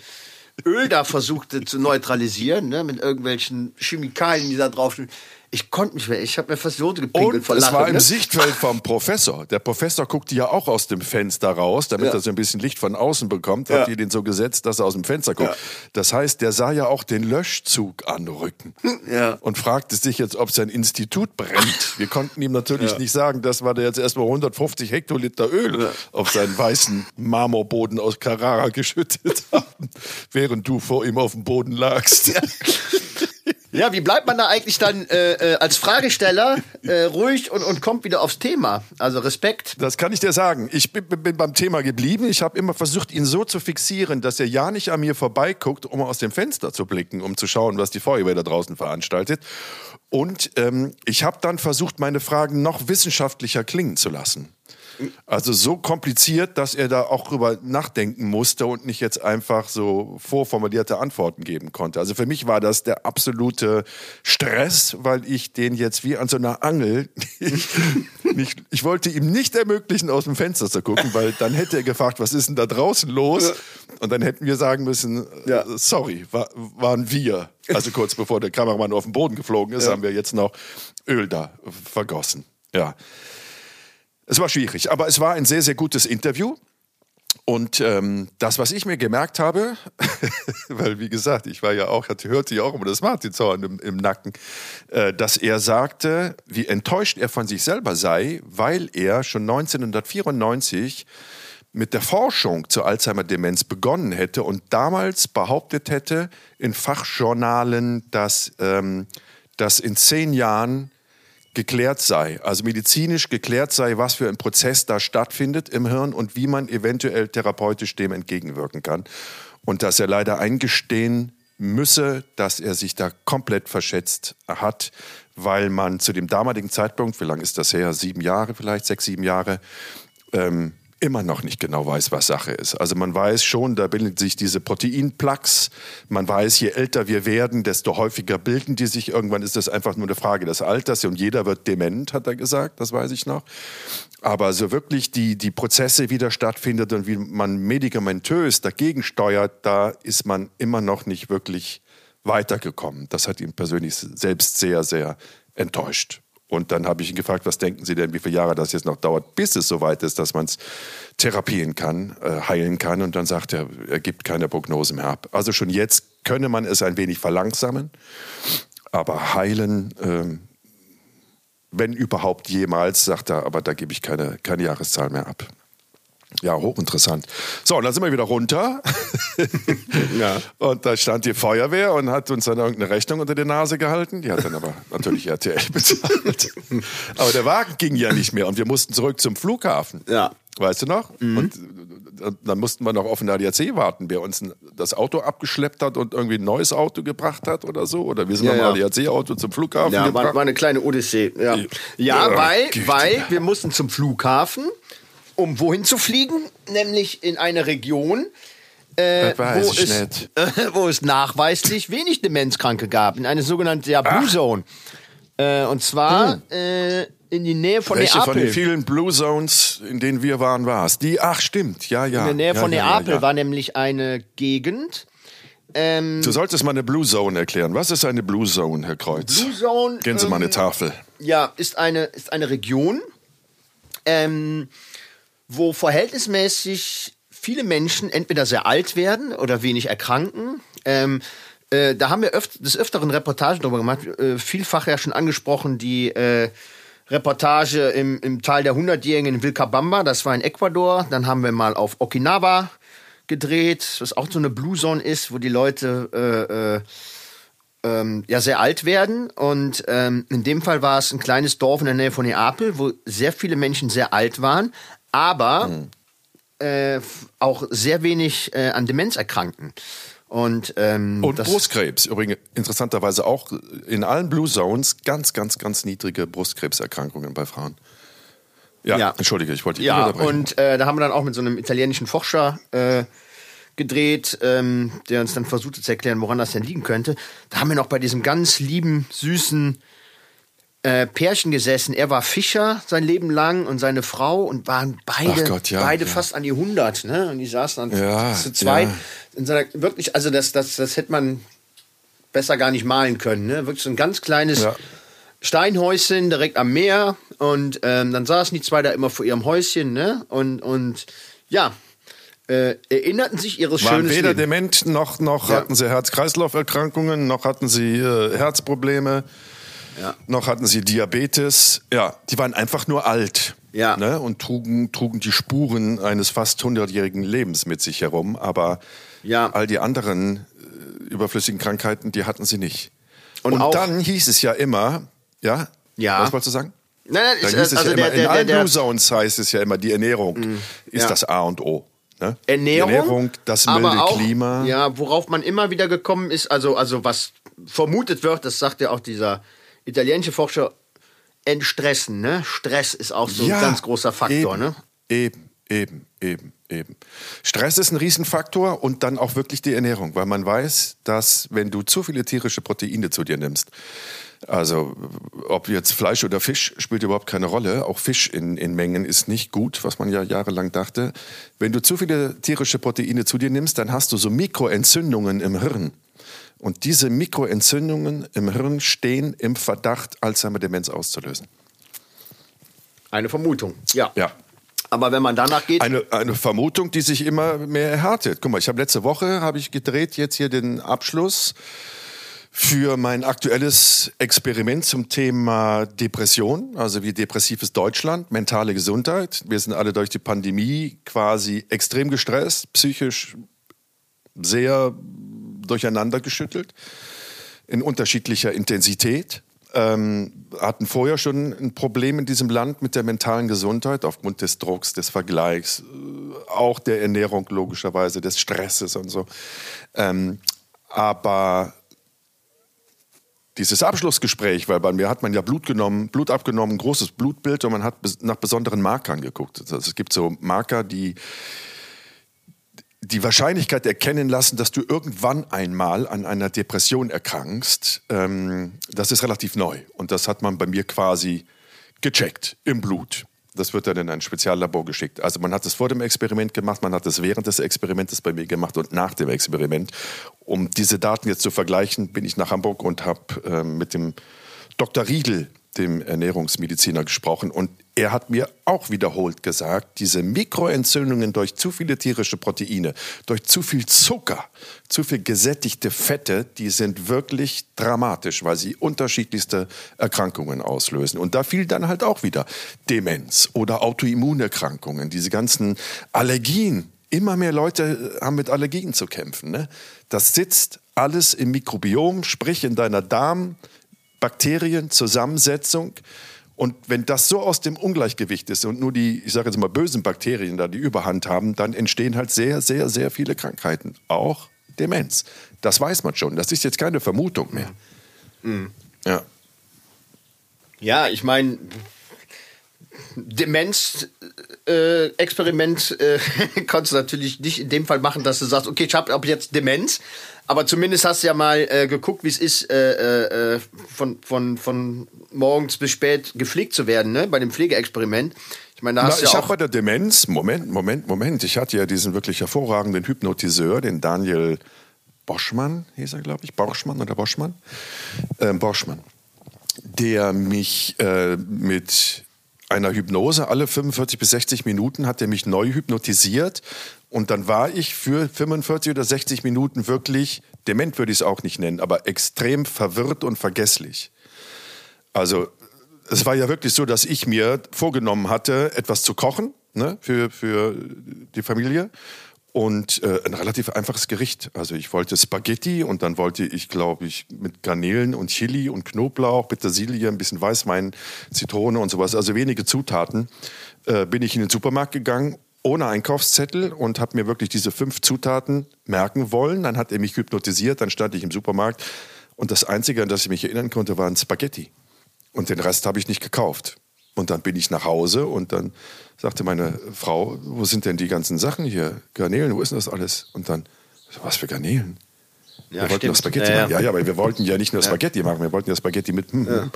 Öl da versuchte zu neutralisieren, ne? Mit irgendwelchen Chemikalien, die da drauf stehen. Ich konnte nicht mehr, ich habe mir fast die Hose gepinkelt Und vor es Lachen. war im ne? Sichtfeld vom Professor. Der Professor guckte ja auch aus dem Fenster raus, damit Ja. er so ein bisschen Licht von außen bekommt. Ja. Habt ihr den so gesetzt, dass er aus dem Fenster guckt? Ja. Das heißt, der sah ja auch den Löschzug anrücken. Ja. Und fragte sich jetzt, ob sein Institut brennt. Wir konnten ihm natürlich nicht sagen, dass wir da jetzt erstmal 150 Hektoliter Öl auf seinen weißen Marmorboden aus Carrara geschüttet haben, während du vor ihm auf dem Boden lagst. Ja, wie bleibt man da eigentlich dann äh, äh, als Fragesteller äh, ruhig und, und kommt wieder aufs Thema? Also Respekt. Das kann ich dir sagen. Ich bin, bin beim Thema geblieben. Ich habe immer versucht, ihn so zu fixieren, dass er ja nicht an mir vorbeiguckt, um aus dem Fenster zu blicken, um zu schauen, was die Feuerwehr da draußen veranstaltet. Und ähm, ich habe dann versucht, meine Fragen noch wissenschaftlicher klingen zu lassen. Also so kompliziert, dass er da auch drüber nachdenken musste und nicht jetzt einfach so vorformulierte Antworten geben konnte. Also für mich war das der absolute Stress, weil ich den jetzt wie an so einer Angel nicht, ich wollte ihm nicht ermöglichen, aus dem Fenster zu gucken, weil dann hätte er gefragt, was ist denn da draußen los? Und dann hätten wir sagen müssen, Ja. äh, sorry, wa waren wir. Also kurz bevor der Kameramann auf den Boden geflogen ist, haben wir jetzt noch Öl da vergossen. Ja. Es war schwierig, aber es war ein sehr, sehr gutes Interview. Und ähm, das, was ich mir gemerkt habe, weil wie gesagt, ich war ja auch, hatte, hörte ja auch immer das Martinshorn im, im Nacken, äh, dass er sagte, wie enttäuscht er von sich selber sei, weil er schon 1994 mit der Forschung zur Alzheimer-Demenz begonnen hätte und damals behauptet hätte in Fachjournalen, dass, ähm, dass in zehn Jahren geklärt sei, also medizinisch geklärt sei, was für ein Prozess da stattfindet im Hirn und wie man eventuell therapeutisch dem entgegenwirken kann. Und dass er leider eingestehen müsse, dass er sich da komplett verschätzt hat, weil man zu dem damaligen Zeitpunkt, wie lange ist das her, sieben Jahre vielleicht, sechs, sieben Jahre, ähm, immer noch nicht genau weiß, was Sache ist. Also man weiß schon, da bilden sich diese Proteinplaques. Man weiß, je älter wir werden, desto häufiger bilden die sich. Irgendwann ist das einfach nur eine Frage des Alters und jeder wird dement, hat er gesagt, das weiß ich noch. Aber so wirklich die, die Prozesse wieder stattfindet und wie man medikamentös dagegen steuert, da ist man immer noch nicht wirklich weitergekommen. Das hat ihn persönlich selbst sehr, sehr enttäuscht. Und dann habe ich ihn gefragt, was denken Sie denn, wie viele Jahre das jetzt noch dauert, bis es soweit ist, dass man es therapieren kann, äh, heilen kann. Und dann sagt er, er gibt keine Prognose mehr ab. Also schon jetzt könne man es ein wenig verlangsamen, aber heilen, äh, wenn überhaupt jemals, sagt er, aber da gebe ich keine, keine Jahreszahl mehr ab. Ja, hochinteressant. So, und dann sind wir wieder runter. ja. Und da stand die Feuerwehr und hat uns dann irgendeine Rechnung unter die Nase gehalten. Die hat dann aber natürlich RTL bezahlt. aber der Wagen ging ja nicht mehr und wir mussten zurück zum Flughafen. Ja. Weißt du noch? Mhm. Und dann mussten wir noch auf den ADAC warten, wer uns das Auto abgeschleppt hat und irgendwie ein neues Auto gebracht hat oder so. Oder wir sind ja, noch ja. ADAC-Auto zum Flughafen ja, gebracht. War, war eine kleine Odyssee. Ja, ja, ja weil, weil wir mussten zum Flughafen um wohin zu fliegen, nämlich in eine Region, äh, wo, es, äh, wo, es, nachweislich wenig Demenzkranke gab, in eine sogenannte ja, Blue Zone. Äh, und zwar hm. in die Nähe von Welche Neapel. von den vielen Blue Zones, in denen wir waren, war es? Die, ach stimmt, ja, ja. In der Nähe ja, von ja, Neapel ja, war nämlich eine Gegend. Ähm, du solltest mal eine Blue Zone erklären. Was ist eine Blue Zone, Herr Kreuz? Blue Zone. Gehen Sie ähm, mal eine Tafel. Ja, ist eine, ist eine Region. Ähm, wo verhältnismäßig viele Menschen entweder sehr alt werden oder wenig erkranken. Ähm, äh, da haben wir öft des Öfteren Reportagen darüber gemacht, äh, vielfach ja schon angesprochen, die äh, Reportage im, im Tal der Hundertjährigen in Vilcabamba, das war in Ecuador. Dann haben wir mal auf Okinawa gedreht, was auch so eine Blue Zone ist, wo die Leute äh, äh, ähm, ja sehr alt werden. Und ähm, in dem Fall war es ein kleines Dorf in der Nähe von Neapel, wo sehr viele Menschen sehr alt waren, aber mhm. äh, auch sehr wenig äh, an Demenz erkranken. Und, ähm, und Brustkrebs, übrigens interessanterweise auch in allen Blue Zones ganz, ganz, ganz niedrige Brustkrebserkrankungen bei Frauen. Ja, ja. entschuldige, ich wollte dich Ja, und äh, da haben wir dann auch mit so einem italienischen Forscher äh, gedreht, ähm, der uns dann versuchte zu erklären, woran das denn liegen könnte. Da haben wir noch bei diesem ganz lieben, süßen äh, Pärchen gesessen. Er war Fischer sein Leben lang und seine Frau und waren beide, Gott, ja, beide ja. fast an die 100. Ne? Und die saßen dann ja, zu zweit. In seiner, wirklich, also das, das, das hätte man besser gar nicht malen können. Ne? Wirklich so ein ganz kleines Steinhäuschen direkt am Meer. Und ähm, dann saßen die zwei da immer vor ihrem Häuschen. Ne? Und, und ja, äh, erinnerten sich ihres Waren schönen weder dement, noch, noch ja. hatten sie Herz-Kreislauf-Erkrankungen, noch hatten sie äh, Herzprobleme. Ja. Noch hatten sie Diabetes. Ja, die waren einfach nur alt. Ja. Ne, und trugen, trugen die Spuren eines fast hundertjährigen Lebens mit sich herum. Aber ja. all die anderen äh, überflüssigen Krankheiten, die hatten sie nicht. Und, und dann hieß es ja immer, ja, ja. was wolltest du sagen? Nein, nein, dann hieß es also ja der, immer, der, in allen Blue Zones heißt es ja immer, die Ernährung mm, ist ja. das A und O. Ne? Ernährung, Ernährung, das milde auch, Klima. Ja, worauf man immer wieder gekommen ist, also, also was vermutet wird, das sagt ja auch dieser italienische Forscher entstressen. Ne? Stress ist auch so ja, ein ganz großer Faktor. Eben, ne? eben, eben, eben, eben. Stress ist ein Riesenfaktor und dann auch wirklich die Ernährung, weil man weiß, dass wenn du zu viele tierische Proteine zu dir nimmst, also ob jetzt Fleisch oder Fisch spielt überhaupt keine Rolle. Auch Fisch in, in Mengen ist nicht gut, was man ja jahrelang dachte. Wenn du zu viele tierische Proteine zu dir nimmst, dann hast du so Mikroentzündungen im Hirn. Und diese Mikroentzündungen im Hirn stehen im Verdacht, Alzheimer-Demenz auszulösen. Eine Vermutung, ja. Ja. Aber wenn man danach geht. Eine, eine Vermutung, die sich immer mehr erhärtet. Guck mal, ich habe letzte Woche habe ich gedreht, jetzt hier den Abschluss für mein aktuelles Experiment zum Thema Depression, also wie depressives Deutschland, mentale Gesundheit. Wir sind alle durch die Pandemie quasi extrem gestresst, psychisch sehr durcheinander geschüttelt in unterschiedlicher Intensität. Ähm, hatten vorher schon ein Problem in diesem Land mit der mentalen Gesundheit aufgrund des Drucks, des Vergleichs, äh, auch der Ernährung logischerweise, des Stresses und so. Ähm, Aber dieses Abschlussgespräch, weil bei mir hat man ja Blut genommen, Blut abgenommen, großes Blutbild und man hat nach besonderen Markern geguckt. Also es gibt so Marker, die die Wahrscheinlichkeit erkennen lassen, dass du irgendwann einmal an einer Depression erkrankst, ähm, das ist relativ neu. Und das hat man bei mir quasi gecheckt im Blut. Das wird dann in ein Speziallabor geschickt. Also man hat es vor dem Experiment gemacht, man hat es während des Experimentes bei mir gemacht und nach dem Experiment. Um diese Daten jetzt zu vergleichen, bin ich nach Hamburg und habe äh, mit dem Dr. Riedel dem Ernährungsmediziner gesprochen und er hat mir auch wiederholt gesagt, diese Mikroentzündungen durch zu viele tierische Proteine, durch zu viel Zucker, zu viel gesättigte Fette, die sind wirklich dramatisch, weil sie unterschiedlichste Erkrankungen auslösen. Und da fiel dann halt auch wieder Demenz oder Autoimmunerkrankungen, diese ganzen Allergien. Immer mehr Leute haben mit Allergien zu kämpfen. Ne? Das sitzt alles im Mikrobiom, sprich in deiner Darm- Bakterienzusammensetzung. Und wenn das so aus dem Ungleichgewicht ist und nur die, ich sage jetzt mal, bösen Bakterien da die Überhand haben, dann entstehen halt sehr, sehr, sehr viele Krankheiten. Auch Demenz. Das weiß man schon. Das ist jetzt keine Vermutung mehr. Mhm. Ja. Ja, ich meine, Demenz-Experiment äh, äh, konntest du natürlich nicht in dem Fall machen, dass du sagst, okay, ich habe ab jetzt Demenz, aber zumindest hast du ja mal äh, geguckt, wie es ist, äh, äh, von, von, von morgens bis spät gepflegt zu werden, ne? bei dem Pflegeexperiment. Ich meine, da hast Na, ja ich habe bei der Demenz, Moment, Moment, Moment, ich hatte ja diesen wirklich hervorragenden Hypnotiseur, den Daniel Boschmann, hieß er, glaube ich, Borschmann oder Boschmann? Äh, Boschmann, der mich äh, mit einer Hypnose. Alle 45 bis 60 Minuten hat er mich neu hypnotisiert. Und dann war ich für 45 oder 60 Minuten wirklich, dement würde ich es auch nicht nennen, aber extrem verwirrt und vergesslich. Also es war ja wirklich so, dass ich mir vorgenommen hatte, etwas zu kochen ne, für, für die Familie und äh, ein relativ einfaches Gericht. Also ich wollte Spaghetti und dann wollte ich, glaube ich, mit Garnelen und Chili und Knoblauch, Petersilie, ein bisschen Weißwein, Zitrone und sowas, also wenige Zutaten, äh, bin ich in den Supermarkt gegangen ohne Einkaufszettel und habe mir wirklich diese fünf Zutaten merken wollen. Dann hat er mich hypnotisiert, dann stand ich im Supermarkt und das Einzige, an das ich mich erinnern konnte, waren Spaghetti. Und den Rest habe ich nicht gekauft. Und dann bin ich nach Hause und dann sagte meine Frau, wo sind denn die ganzen Sachen hier? Garnelen, wo ist denn das alles? Und dann, was für Garnelen? Ja, wir wollten ja Spaghetti ja, machen. Ja, ja, aber wir wollten ja nicht nur Spaghetti machen, wir wollten ja Spaghetti mit. Hm, hm.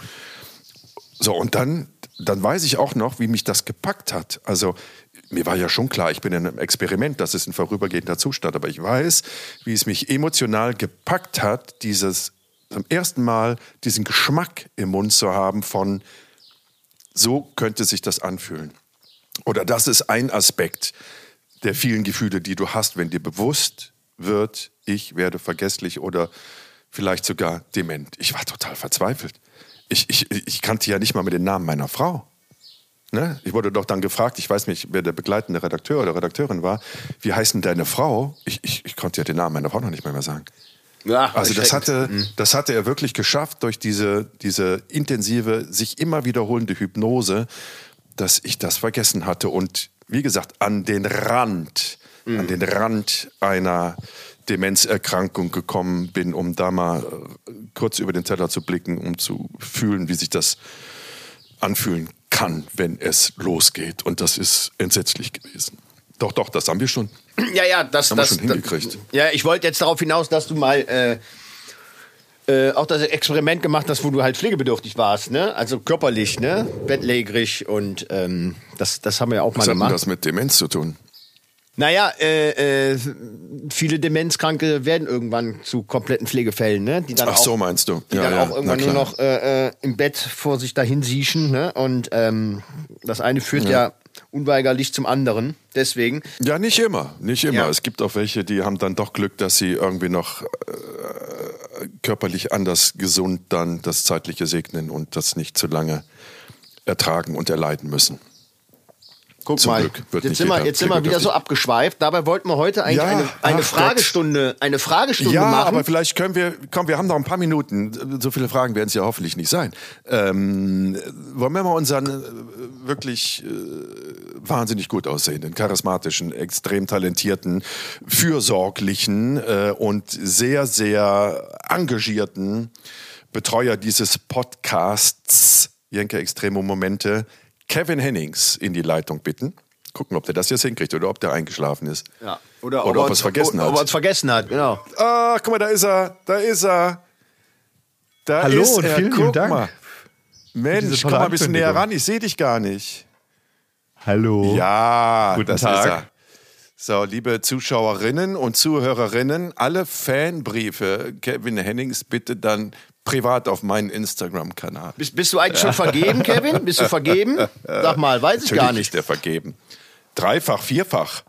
So, und dann, dann weiß ich auch noch, wie mich das gepackt hat. Also, mir war ja schon klar, ich bin in einem Experiment, das ist ein vorübergehender Zustand, aber ich weiß, wie es mich emotional gepackt hat, dieses zum ersten Mal diesen Geschmack im Mund zu haben von, so könnte sich das anfühlen. Oder das ist ein Aspekt der vielen Gefühle, die du hast, wenn dir bewusst wird, ich werde vergesslich oder vielleicht sogar dement. Ich war total verzweifelt. Ich, ich, ich kannte ja nicht mal mit den Namen meiner Frau. Ne? Ich wurde doch dann gefragt, ich weiß nicht, wer der begleitende Redakteur oder Redakteurin war, wie heißt denn deine Frau? Ich, ich, ich konnte ja den Namen meiner Frau noch nicht mehr, mehr sagen. Ja, also das hatte, mhm. das hatte er wirklich geschafft durch diese, diese intensive, sich immer wiederholende Hypnose, dass ich das vergessen hatte und wie gesagt an den Rand, mhm. an den Rand einer Demenzerkrankung gekommen bin, um da mal äh, kurz über den Teller zu blicken, um zu fühlen, wie sich das anfühlen kann, wenn es losgeht. Und das ist entsetzlich gewesen. Doch, doch, das haben wir schon. Ja, ja, das, haben das, wir schon hingekriegt. ja, ich wollte jetzt darauf hinaus, dass du mal äh, äh, auch das Experiment gemacht hast, wo du halt pflegebedürftig warst, ne? Also körperlich, ne? Bettlägerig und ähm, das, das haben wir auch Was mal gemacht. Was hat das mit Demenz zu tun? Naja, äh, äh, viele Demenzkranke werden irgendwann zu kompletten Pflegefällen, ne? Die dann Ach so, meinst du? Die ja, dann ja, auch irgendwann nur noch äh, äh, im Bett vor sich dahin siechen, ne? Und ähm, das eine führt ja. ja unweigerlich zum anderen. Deswegen. Ja, nicht immer. Nicht immer. Ja. Es gibt auch welche, die haben dann doch Glück, dass sie irgendwie noch äh, körperlich anders gesund dann das Zeitliche segnen und das nicht zu lange ertragen und erleiden müssen. Guck Zum mal, Glück wird jetzt nicht sind wir, jetzt sind wir wieder so abgeschweift. Dabei wollten wir heute eigentlich Ja, eine, eine Fragestunde, eine Fragestunde Ja, machen. aber vielleicht können wir, komm, wir haben noch ein paar Minuten. So viele Fragen werden es ja hoffentlich nicht sein. Ähm, wollen wir mal unseren äh, wirklich äh, wahnsinnig gut aussehenden, charismatischen, extrem talentierten, fürsorglichen äh, und sehr, sehr engagierten Betreuer dieses Podcasts, Jenke Extremo Momente, Kevin Hennings in die Leitung bitten. Gucken, ob der das jetzt hinkriegt oder ob der eingeschlafen ist. ja. Oder, Oder ob er es vergessen hat. Ob er es vergessen hat, genau. Ah, guck mal, da ist er, da ist er. Da Hallo ist und er. vielen guck Dank mal. Mensch, komm mal ein bisschen näher ran, ich sehe dich gar nicht. Hallo. Ja, Guten das Tag. ist er. So, liebe Zuschauerinnen und Zuhörerinnen, alle Fanbriefe Kevin Hennings bitte dann privat auf meinen Instagram-Kanal. Bist, bist du eigentlich schon vergeben, Kevin? Bist du vergeben? Sag mal, weiß ich gar Natürlich nicht. ist der vergeben. Dreifach, vierfach.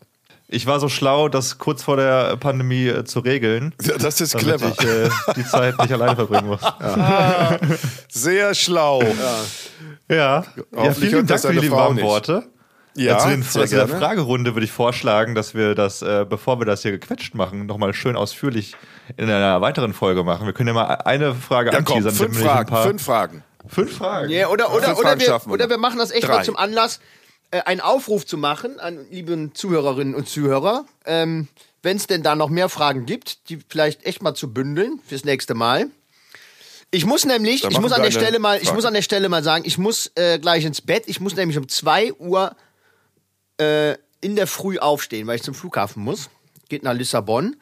Ich war so schlau, das kurz vor der Pandemie äh, zu regeln, Ja, Das ist damit clever. ich äh, die Zeit nicht alleine verbringen muss. Ja, Sehr schlau. ja. Hoffentlich vielen hört das Dank für die warmen nicht. Worte. Ja, zu, den, zu der. Fragerunde würde ich vorschlagen, dass wir das, äh, bevor wir das hier gequetscht machen, nochmal schön ausführlich in einer weiteren Folge machen. Wir können ja mal eine Frage Ja, komm, anteasern. fünf damit wir Fragen, fünf Fragen. Fünf Fragen. Ja, oder, oder, Fünf oder, Fragen wir, wir oder wir machen das echt Drei. mal zum Anlass, äh, einen Aufruf zu machen an lieben Zuhörerinnen und Zuhörer. Ähm, Wenn es denn da noch mehr Fragen gibt, die vielleicht echt mal zu bündeln fürs nächste Mal. Ich muss nämlich, ich muss an der Stelle mal, ich muss an der Stelle mal sagen, ich muss äh, gleich ins Bett. Ich muss nämlich um 2 Uhr äh, in der Früh aufstehen, weil ich zum Flughafen muss. Geht nach Lissabon.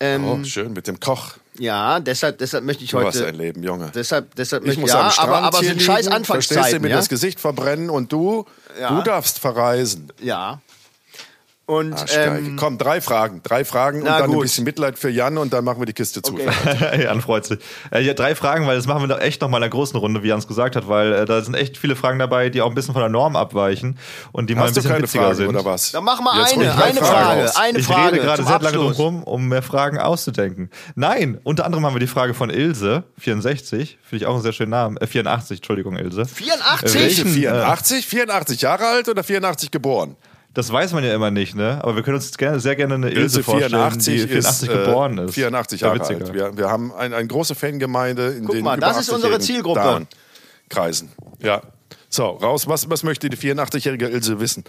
Ähm, Oh, schön mit dem Koch. Ja, deshalb, deshalb möchte ich Du hast heute. ein Leben, Junge. Deshalb, deshalb Ich möchte muss ja, am Strand aber, aber hier sind scheiß liegen, verstehst du, Anfangszeiten, mir ja? das Gesicht verbrennen und du, Ja. du darfst verreisen. Ja. Und Arschgeige. ähm, Komm, drei Fragen. Drei Fragen und dann ein gut. bisschen Mitleid für Jan und dann machen wir die Kiste zu. Okay. Jan freut sich. Äh, ja, drei Fragen, weil das machen wir doch echt nochmal in einer großen Runde, wie Jans gesagt hat, weil äh, da sind echt viele Fragen dabei, die auch ein bisschen von der Norm abweichen und die mal ein Hast bisschen keine witziger Fragen sind. oder was? dann mach mal Jetzt eine, eine Frage, raus. eine ich Frage. rede gerade sehr lange drum rum, um mehr Fragen auszudenken. Nein, unter anderem haben wir die Frage von Ilse, 64, finde ich auch einen sehr schönen Namen. Äh, 84, Entschuldigung, Ilse. 84? Äh, Welche welchen, 84? 84 Jahre alt oder 84 geboren? Das weiß man ja immer nicht, ne? Aber wir können uns gerne, sehr gerne eine Ilse, Ilse vorstellen, 84, die 84 ist, äh, geboren ist. 84 Wäre Jahre witziger. alt. Wir, wir haben ein, eine große Fangemeinde in Guck den mal, das ist unsere 80-jährigen Zielgruppe. Damen- Kreisen. Ja. So, raus. Was, was möchte die 84-jährige Ilse wissen?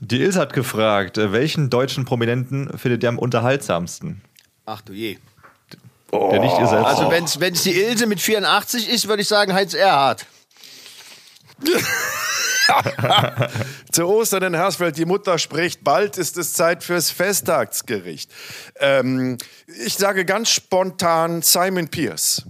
Die Ilse hat gefragt, äh, welchen deutschen Prominenten findet ihr am unterhaltsamsten? Ach du je. Der nicht ihr selbst. Also wenn's wenn's die Ilse mit 84 ist, würde ich sagen Heinz Erhardt. Zu Ostern in Hersfeld, die Mutter spricht, bald ist es Zeit fürs Festtagsgericht. Ähm, ich sage ganz spontan Simon Pierce.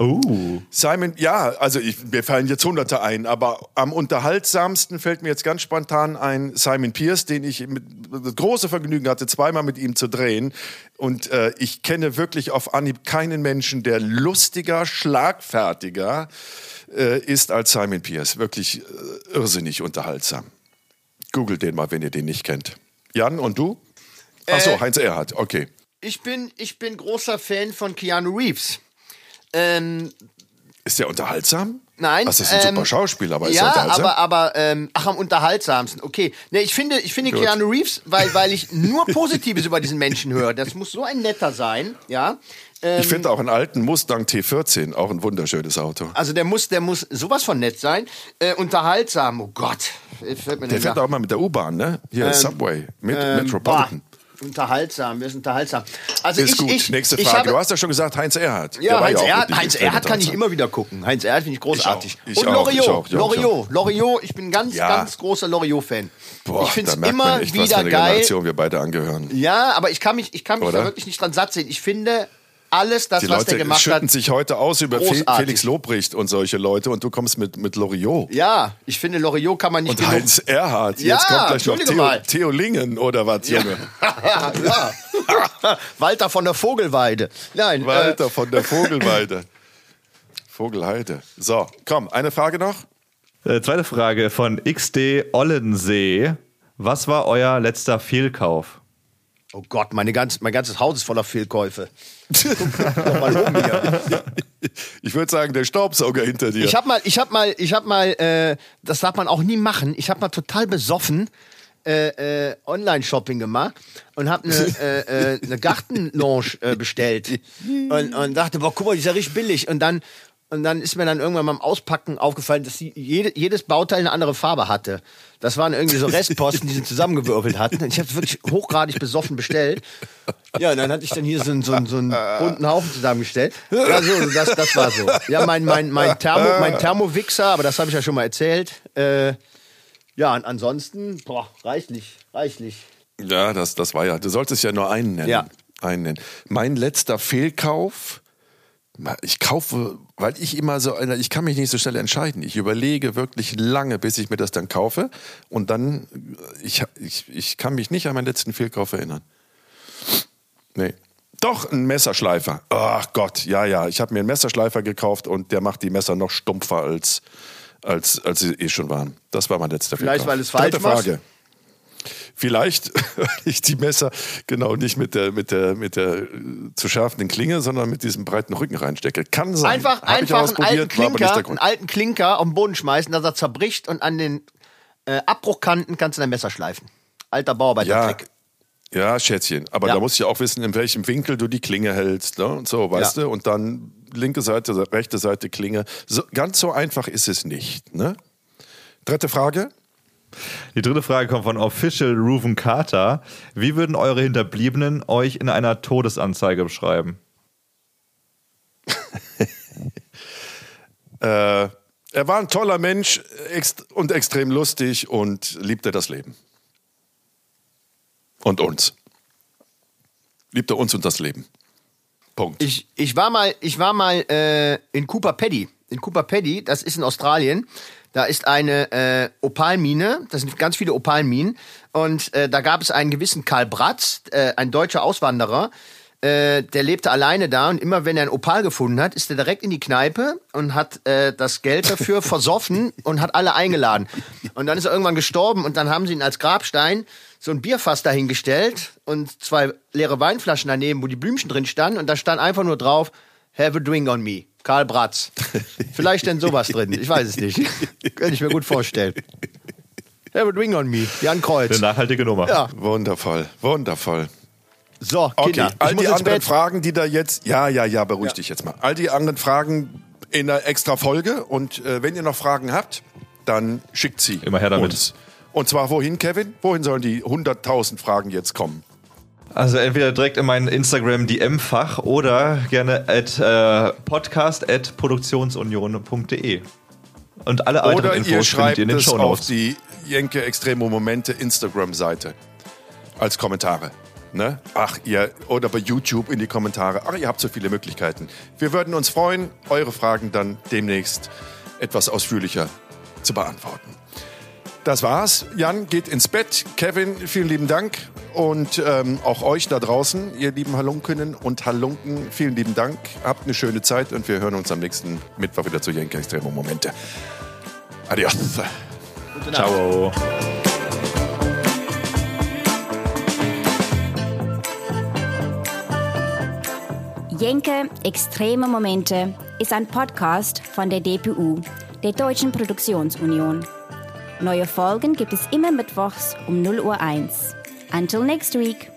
Oh. Simon, ja, also ich, mir fallen jetzt Hunderte ein, aber am unterhaltsamsten fällt mir jetzt ganz spontan ein Simon Pierce, den ich mit das große Vergnügen hatte, zweimal mit ihm zu drehen. Und äh, ich kenne wirklich auf Anhieb keinen Menschen, der lustiger, schlagfertiger äh, ist als Simon Pierce. Wirklich äh, irrsinnig unterhaltsam. Googelt den mal, wenn ihr den nicht kennt. Jan, und du? Ach so, Äh, Heinz Erhardt, okay. Ich bin, ich bin großer Fan von Keanu Reeves. Ähm, Ist der unterhaltsam? Nein. Das ist ein ähm, super Schauspieler, aber ist ja, er unterhaltsam? aber, aber ähm, ach, am unterhaltsamsten. Okay. Ne, ich finde, ich finde Keanu Reeves, weil, weil ich nur Positives über diesen Menschen höre. Das muss so ein netter sein, ja. Ähm, Ich finde auch einen alten Mustang T14 auch ein wunderschönes Auto. also der muss, der muss sowas von nett sein. Äh, unterhaltsam, oh Gott. Äh, Fällt mir Der fährt da- auch mal mit der U-Bahn, ne? Hier Subway, mit Ähm, Metropolitan. boah, unterhaltsam, wir sind unterhaltsam. Also Ist ich, gut. Ich, Nächste Frage. Habe, du hast ja schon gesagt, Heinz Erhardt. Ja, Heinz Erhardt, wirklich Heinz Erhardt kann ich immer wieder gucken. Heinz Erhardt finde ich großartig. Ich auch, ich Und Loriot, Loriot, Loriot, ich bin ein ganz, Ja. ganz großer Loriot-Fan. Boah, ich finde es immer echt, was für wieder eine geil. Generation wir beide angehören. Ja, aber ich kann mich, ich kann mich Oder? da wirklich nicht dran satt sehen. Ich finde alles, das, Die was der Leute gemacht schütten hat. sich heute aus über großartig. Felix Lobrecht und solche Leute und du kommst mit, mit Loriot. Ja, ich finde Loriot kann man nicht Und genug. Heinz Erhardt. Ja, Jetzt kommt gleich noch Theo, mal. Theo Lingen oder was, Junge? ja. Walter von der Vogelweide. Nein, Walter von der Vogelweide. Vogelheide. So, komm, eine Frage noch. Äh, zweite Frage von XD Ollensee. Was war euer letzter Fehlkauf? Äh, oh Gott, meine ganz, mein ganzes Haus ist voller Fehlkäufe. Guck doch mal um hier. Ich würde sagen, der Staubsauger hinter dir. Ich habe mal, ich habe mal, ich habe mal, äh, das darf man auch nie machen. Ich habe mal total besoffen äh, äh, Online-Shopping gemacht und habe eine äh, äh, eine Gartenlounge äh, bestellt und, und dachte, boah, guck mal, die ist ja richtig billig. Und dann und dann ist mir dann irgendwann beim Auspacken aufgefallen, dass sie jede, jedes Bauteil eine andere Farbe hatte. Das waren irgendwie so Restposten, die sie zusammengewürfelt hatten. Und ich habe es wirklich hochgradig besoffen bestellt. Ja, und dann hatte ich dann hier so, einen- so, einen- so einen bunten Haufen zusammengestellt. Ja, so, das, das war so. Ja, mein, mein, mein, Thermo, mein Thermowixer, aber das habe ich ja schon mal erzählt. Äh, ja, und ansonsten, boah, reichlich, reichlich. Ja, das, das war ja. Du solltest ja nur einen nennen. Ja. Einen nennen. Mein letzter Fehlkauf. Ich kaufe, weil ich immer so, einer- ich kann mich nicht so schnell entscheiden. Ich überlege wirklich lange, bis ich mir das dann kaufe. Und dann, ich, ich, ich kann mich nicht an meinen letzten Fehlkauf erinnern. Nee. Doch, ein Messerschleifer. Ach Gott, ja, ja. Ich habe mir einen Messerschleifer gekauft und der macht die Messer noch stumpfer als, als, als sie eh schon waren. Das war mein letzter Vielleicht, Fehlkauf. weil es falsch Dritte machst? Vielleicht, weil ich die Messer genau nicht mit der, mit der, mit der äh, zu schärfenden Klinge, sondern mit diesem breiten Rücken reinstecke. Kann sein. Einfach, Hab ich einfach einen alten Klinker, einen alten Klinker auf den Boden schmeißen, dass er zerbricht und an den äh, Abbruchkanten kannst du dein Messer schleifen. Alter Ja, Bauarbeitertrick. ja, Schätzchen. Aber Ja. da musst du ja auch wissen, in welchem Winkel du die Klinge hältst. Ne? Und so, weißt Ja. du? Und dann linke Seite, rechte Seite Klinge. So, ganz so einfach ist es nicht. Ne? Dritte Frage. Die dritte Frage kommt von Official Ruven Carter. Wie würden eure Hinterbliebenen euch in einer Todesanzeige beschreiben? Äh, er war ein toller Mensch ext und extrem lustig und liebte das Leben. Und uns. Liebte uns und das Leben. Punkt. Ich, ich war mal, ich war mal äh, in Cooper Paddy. In Cooper Paddy, das ist in Australien. Da ist eine äh, Opalmine, das sind ganz viele Opalminen. Und äh, da gab es einen gewissen Karl Bratz, äh, ein deutscher Auswanderer, äh, der lebte alleine da und immer wenn er ein Opal gefunden hat, ist er direkt in die Kneipe und hat äh, das Geld dafür versoffen und hat alle eingeladen. Und dann ist er irgendwann gestorben und dann haben sie ihn als Grabstein so ein Bierfass dahingestellt und zwei leere Weinflaschen daneben, wo die Blümchen drin standen und da stand einfach nur drauf, have a drink on me. Karl Bratz. Vielleicht denn sowas drin, ich weiß es nicht. Könnte ich mir gut vorstellen. Have a drink on me. Jan Kreuz. Eine nachhaltige Nummer. Ja, Wundervoll, wundervoll. so, Okay, Kinder. all ich muss die anderen Bett. Fragen, die da jetzt, ja, ja, ja, beruhig dich jetzt mal. All die anderen Fragen in einer extra Folge und äh, wenn ihr noch Fragen habt, dann schickt sie Immer her damit. uns. Und zwar wohin, Kevin? Wohin sollen die 100.000 Fragen jetzt kommen? Also entweder direkt in mein Instagram DM-Fach oder gerne at äh, podcast at produktionsunion.de. Und alle weiteren Oder ihr Infos findet schreibt ihr in den Show auf die Jenke Extremo Momente Instagram-Seite als Kommentare. Ne? Ach, ihr, oder bei YouTube in die Kommentare. Ach, ihr habt so viele Möglichkeiten. Wir würden uns freuen, eure Fragen dann demnächst etwas ausführlicher zu beantworten. Das war's. Jan geht ins Bett. Kevin, vielen lieben Dank. Und ähm, auch euch da draußen, ihr lieben Halunkinnen und Halunken, vielen lieben Dank. Habt eine schöne Zeit und wir hören uns am nächsten Mittwoch wieder zu Jenke Extremo Momente. Adios. Ciao. Jenke Extreme Momente ist ein Podcast von der DPU, der Deutschen Produktionsunion. Neue Folgen gibt es immer mittwochs um 0 Uhr 1. Until next week.